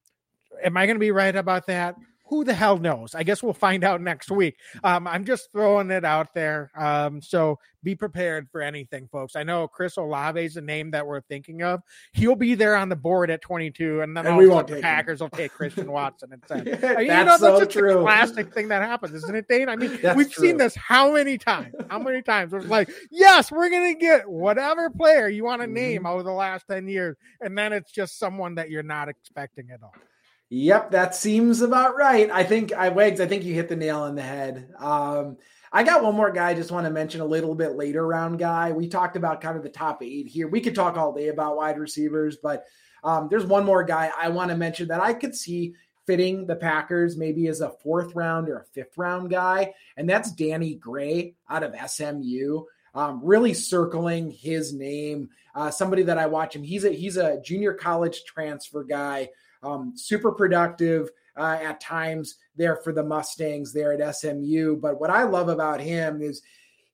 am I going to be right about that? who the hell knows? I guess we'll find out next week. Um, I'm just throwing it out there. Um, so be prepared for anything, folks. I know Chris Olave is a name that we're thinking of. He'll be there on the board at 22, and then and we won't the Packers him. will take Christian Watson instead. yeah, you know, that's so true. a classic thing that happens, isn't it, Dane? I mean, that's we've true. seen this how many times? How many times? It's like, yes, we're going to get whatever player you want to mm-hmm. name over the last 10 years, and then it's just someone that you're not expecting at all. Yep, that seems about right. I think I Wags, I think you hit the nail on the head. Um, I got one more guy I just want to mention a little bit later round guy. We talked about kind of the top eight here. We could talk all day about wide receivers, but um, there's one more guy I want to mention that I could see fitting the Packers maybe as a fourth round or a fifth round guy, and that's Danny Gray out of SMU. Um, really circling his name. Uh, somebody that I watch him. He's a he's a junior college transfer guy um, super productive uh, at times there for the Mustangs there at SMU. But what I love about him is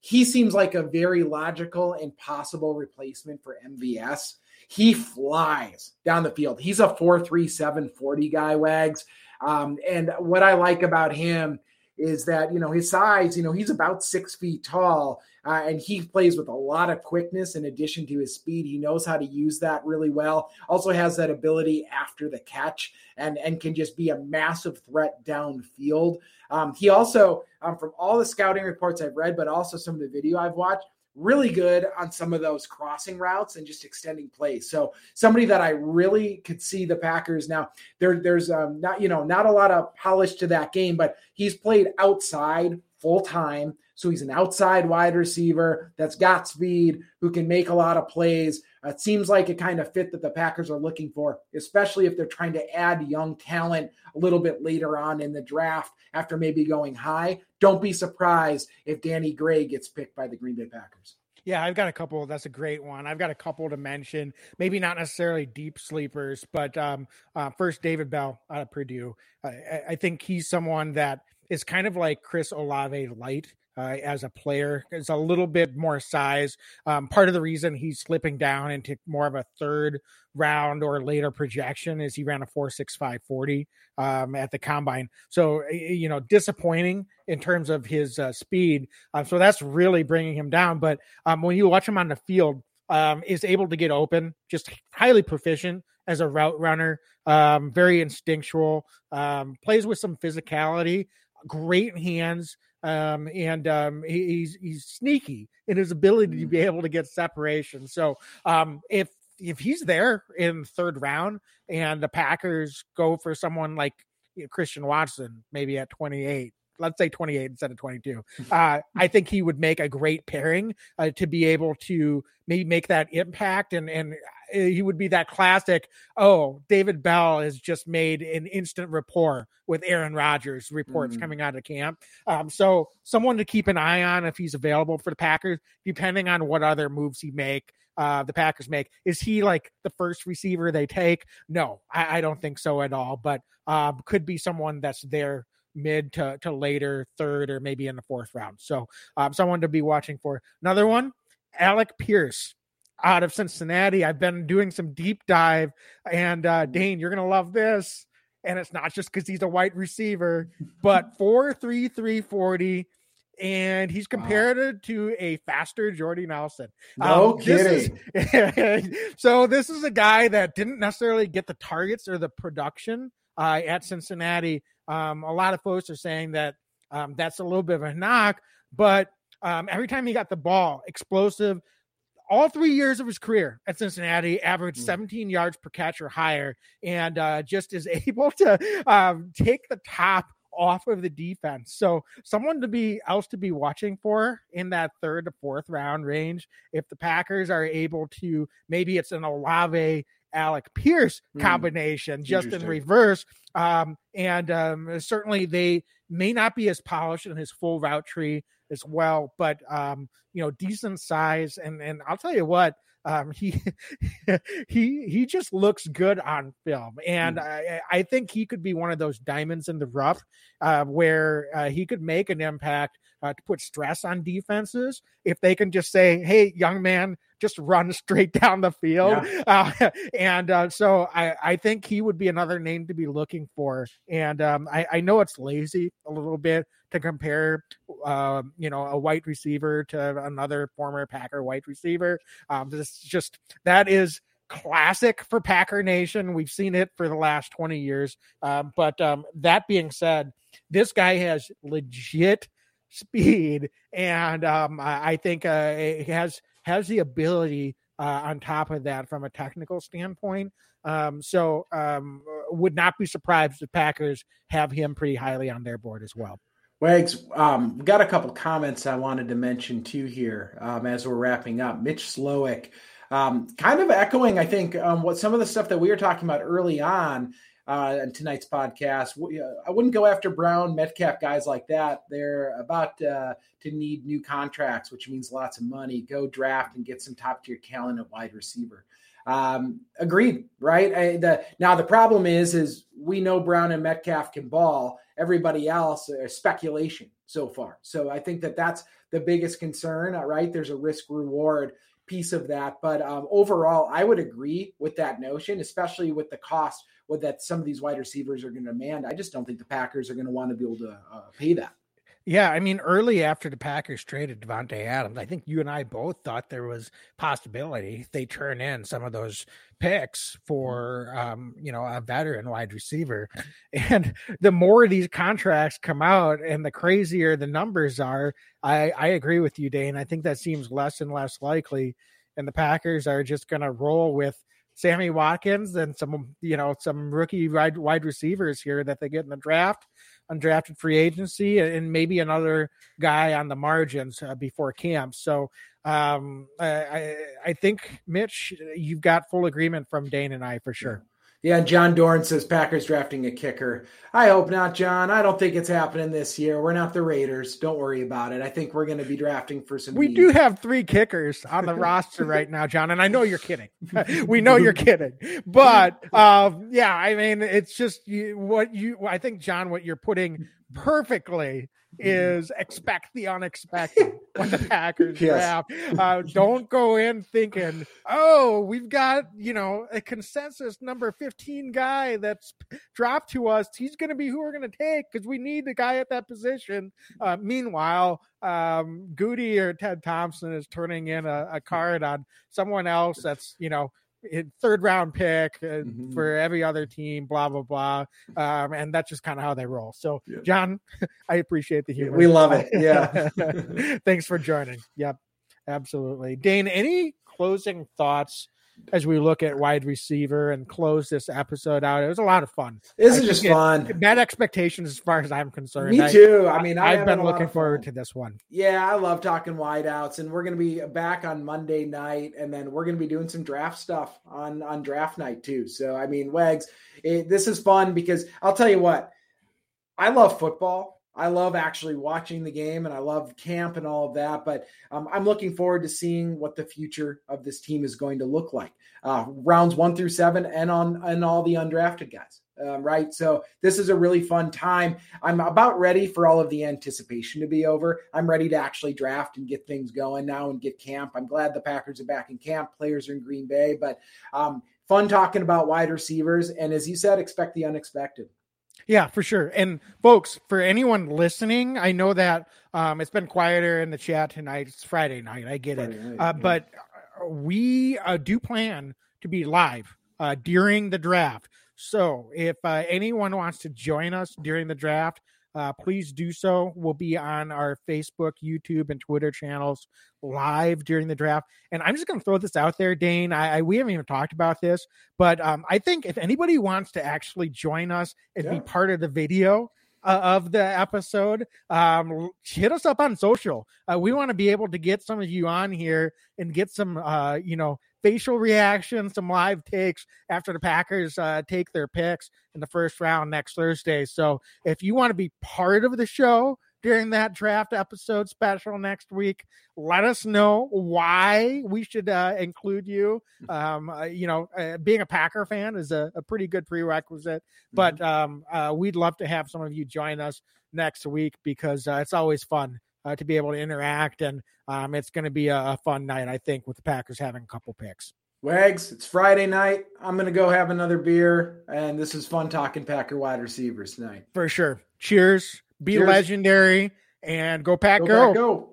he seems like a very logical and possible replacement for MVS. He flies down the field. He's a 4.37 40 guy, Wags. Um, and what I like about him is that you know his size you know he's about six feet tall uh, and he plays with a lot of quickness in addition to his speed. He knows how to use that really well. Also has that ability after the catch and and can just be a massive threat downfield. Um, he also um, from all the scouting reports i've read but also some of the video i've watched really good on some of those crossing routes and just extending plays. So somebody that I really could see the Packers now. There, there's um, not you know not a lot of polish to that game, but he's played outside full time. So he's an outside wide receiver that's got speed, who can make a lot of plays. It seems like a kind of fit that the Packers are looking for, especially if they're trying to add young talent a little bit later on in the draft after maybe going high. Don't be surprised if Danny Gray gets picked by the Green Bay Packers. Yeah, I've got a couple. That's a great one. I've got a couple to mention. Maybe not necessarily deep sleepers, but um, uh, first, David Bell out of Purdue. I, I think he's someone that is kind of like Chris Olave light uh, as a player. It's a little bit more size. Um, part of the reason he's slipping down into more of a third round or later projection is he ran a 4.6540 um, at the combine. So, you know, disappointing in terms of his uh, speed. Um, so that's really bringing him down. But um, when you watch him on the field, um, is able to get open, just highly proficient as a route runner, um, very instinctual, plays with some physicality, great hands, um, and um, he, he's he's sneaky in his ability to be mm. able to get separation. So um, if if he's there in third round and the Packers go for someone like Christian Watson, maybe at 28, let's say 28 instead of 22. Uh, I think he would make a great pairing uh, to be able to maybe make that impact and and he would be that classic. Oh, David Bell has just made an instant rapport with Aaron Rodgers. Reports mm. coming out of camp. Um, so someone to keep an eye on if he's available for the Packers, depending on what other moves he make. Uh, the Packers make. Is he like the first receiver they take? No, I, I don't think so at all. But uh, could be someone that's there mid to, to later third or maybe in the fourth round. So um, someone to be watching for. Another one, Alec Pierce out of Cincinnati. I've been doing some deep dive, and uh, Dane, you're gonna love this. And it's not just because he's a white receiver, but four three three forty and he's compared wow. to a faster Jordy Nelson. No um, kidding. Is, so this is a guy that didn't necessarily get the targets or the production uh, at Cincinnati. Um, a lot of folks are saying that um, that's a little bit of a knock, but um, every time he got the ball, explosive. All three years of his career at Cincinnati, averaged mm. 17 yards per catch or higher, and uh, just is able to um, take the top off of the defense. So someone to be else to be watching for in that third to fourth round range. If the Packers are able to, maybe it's an Olave Alec Pierce hmm. combination, mm, just in reverse. Um, and um, certainly they may not be as polished in his full route tree as well, but um, you know, decent size. And and I'll tell you what, um, he he he just looks good on film, and mm. I, I think he could be one of those diamonds in the rough uh, where uh, he could make an impact uh, to put stress on defenses if they can just say, "Hey, young man, just run straight down the field." Yeah. Uh, and uh, so I, I think he would be another name to be looking for. And um, I, I know it's lazy a little bit to compare, uh, you know, a white receiver to another former Packer white receiver. Um, this just that is classic for Packer Nation. We've seen it for the last 20 years. Um, but um, that being said, this guy has legit speed, and um, I, think uh, he has has the ability. Uh, on top of that, from a technical standpoint, um, so um, would not be surprised if Packers have him pretty highly on their board as well. Wags, um, we got a couple comments I wanted to mention too here um, as we're wrapping up. Mitch Slowick, um, kind of echoing, I think, um, what some of the stuff that we were talking about early on uh, tonight's podcast. Uh, I wouldn't go after Brown, Metcalf, guys like that. They're about uh, to need new contracts, which means lots of money. Go draft and get some top tier talent at wide receiver. Um, agreed, right? I, the, now the problem is, is we know Brown and Metcalf can ball everybody else uh, speculation so far. So I think that that's the biggest concern, uh, right? There's a risk reward piece of that. But um, overall, I would agree with that notion, especially with the cost with that some of these wide receivers are going to demand. I just don't think the Packers are going to want to be able to uh, pay that. Yeah, I mean, early after the Packers traded Davante Adams, I think you and I both thought there was possibility they turn in some of those picks for, um, you know, a veteran wide receiver. And the more these contracts come out, and the crazier the numbers are, I, I agree with you, Dane. I think that seems less and less likely, and the Packers are just going to roll with Sammy Watkins and some, you know, some rookie wide wide receivers here that they get in the draft undrafted free agency and maybe another guy on the margins uh, before camp. So um, I, I think Mitch, you've got full agreement from Dane and I for sure. Yeah, John Dorn says Packers drafting a kicker. I hope not, John. I don't think it's happening this year. We're not the Raiders. Don't worry about it. I think we're going to be drafting for some. We do have three kickers on the roster right now, John, and I know you're kidding. we know you're kidding, but um, yeah, I mean, it's just you, what you. I think, John, what you're putting perfectly is expect the unexpected when the Packers yes. draft. Uh, don't go in thinking, oh, we've got, you know, a consensus number 15 guy that's dropped to us. He's going to be who we're going to take because we need the guy at that position. Uh, meanwhile, um, Gutey or Ted Thompson is turning in a, a card on someone else that's, you know, third round pick mm-hmm. for every other team, blah blah blah, um, and that's just kind of how they roll. So, yeah. John, I appreciate the humor. We love it. Yeah. Thanks for joining. Yep, absolutely. Dane, any closing thoughts as we look at wide receiver and close this episode out. It was a lot of fun. This is just fun. Bad expectations as far as I'm concerned. Me too. I, I mean, I have been looking forward to this one. Yeah, I love talking wideouts, and we're going to be back on Monday night, and then we're going to be doing some draft stuff on on draft night too. So, I mean, Wags, it, this is fun because I'll tell you what, I love football. I love actually watching the game and I love camp and all of that. But um, I'm looking forward to seeing what the future of this team is going to look like. Uh, rounds one through seven and on and all the undrafted guys. Um, right. So this is a really fun time. I'm about ready for all of the anticipation to be over. I'm ready to actually draft and get things going now and get camp. I'm glad the Packers are back in camp. Players are in Green Bay, but um, fun talking about wide receivers. And as you said, expect the unexpected. Yeah, for sure. And folks, for anyone listening, I know that um, it's been quieter in the chat tonight. It's Friday night. I get Friday it. Night, uh, yeah. But we uh, do plan to be live uh, during the draft. So if uh, anyone wants to join us during the draft, uh, please do so. We'll be on our Facebook, YouTube, and Twitter channels live during the draft. And I'm just going to throw this out there, Dane. I, I, we haven't even talked about this, but um, I think if anybody wants to actually join us and yeah. be part of the video, uh, of the episode, um, hit us up on social. Uh, we want to be able to get some of you on here and get some, uh, you know, facial reactions, some live takes after the Packers uh, take their picks in the first round next Thursday. So if you want to be part of the show during that draft episode special next week, let us know why we should uh, include you. Um, uh, you know, uh, being a Packer fan is a, a pretty good prerequisite, but mm-hmm. um, uh, we'd love to have some of you join us next week because uh, it's always fun uh, to be able to interact. And um, it's going to be a, a, fun night, I think, with the Packers having a couple picks. Wags, it's Friday night. I'm going to go have another beer. And this is fun talking Packer wide receivers tonight. For sure. Cheers. Be Cheers. legendary and go Pack go. Go. Pack, go.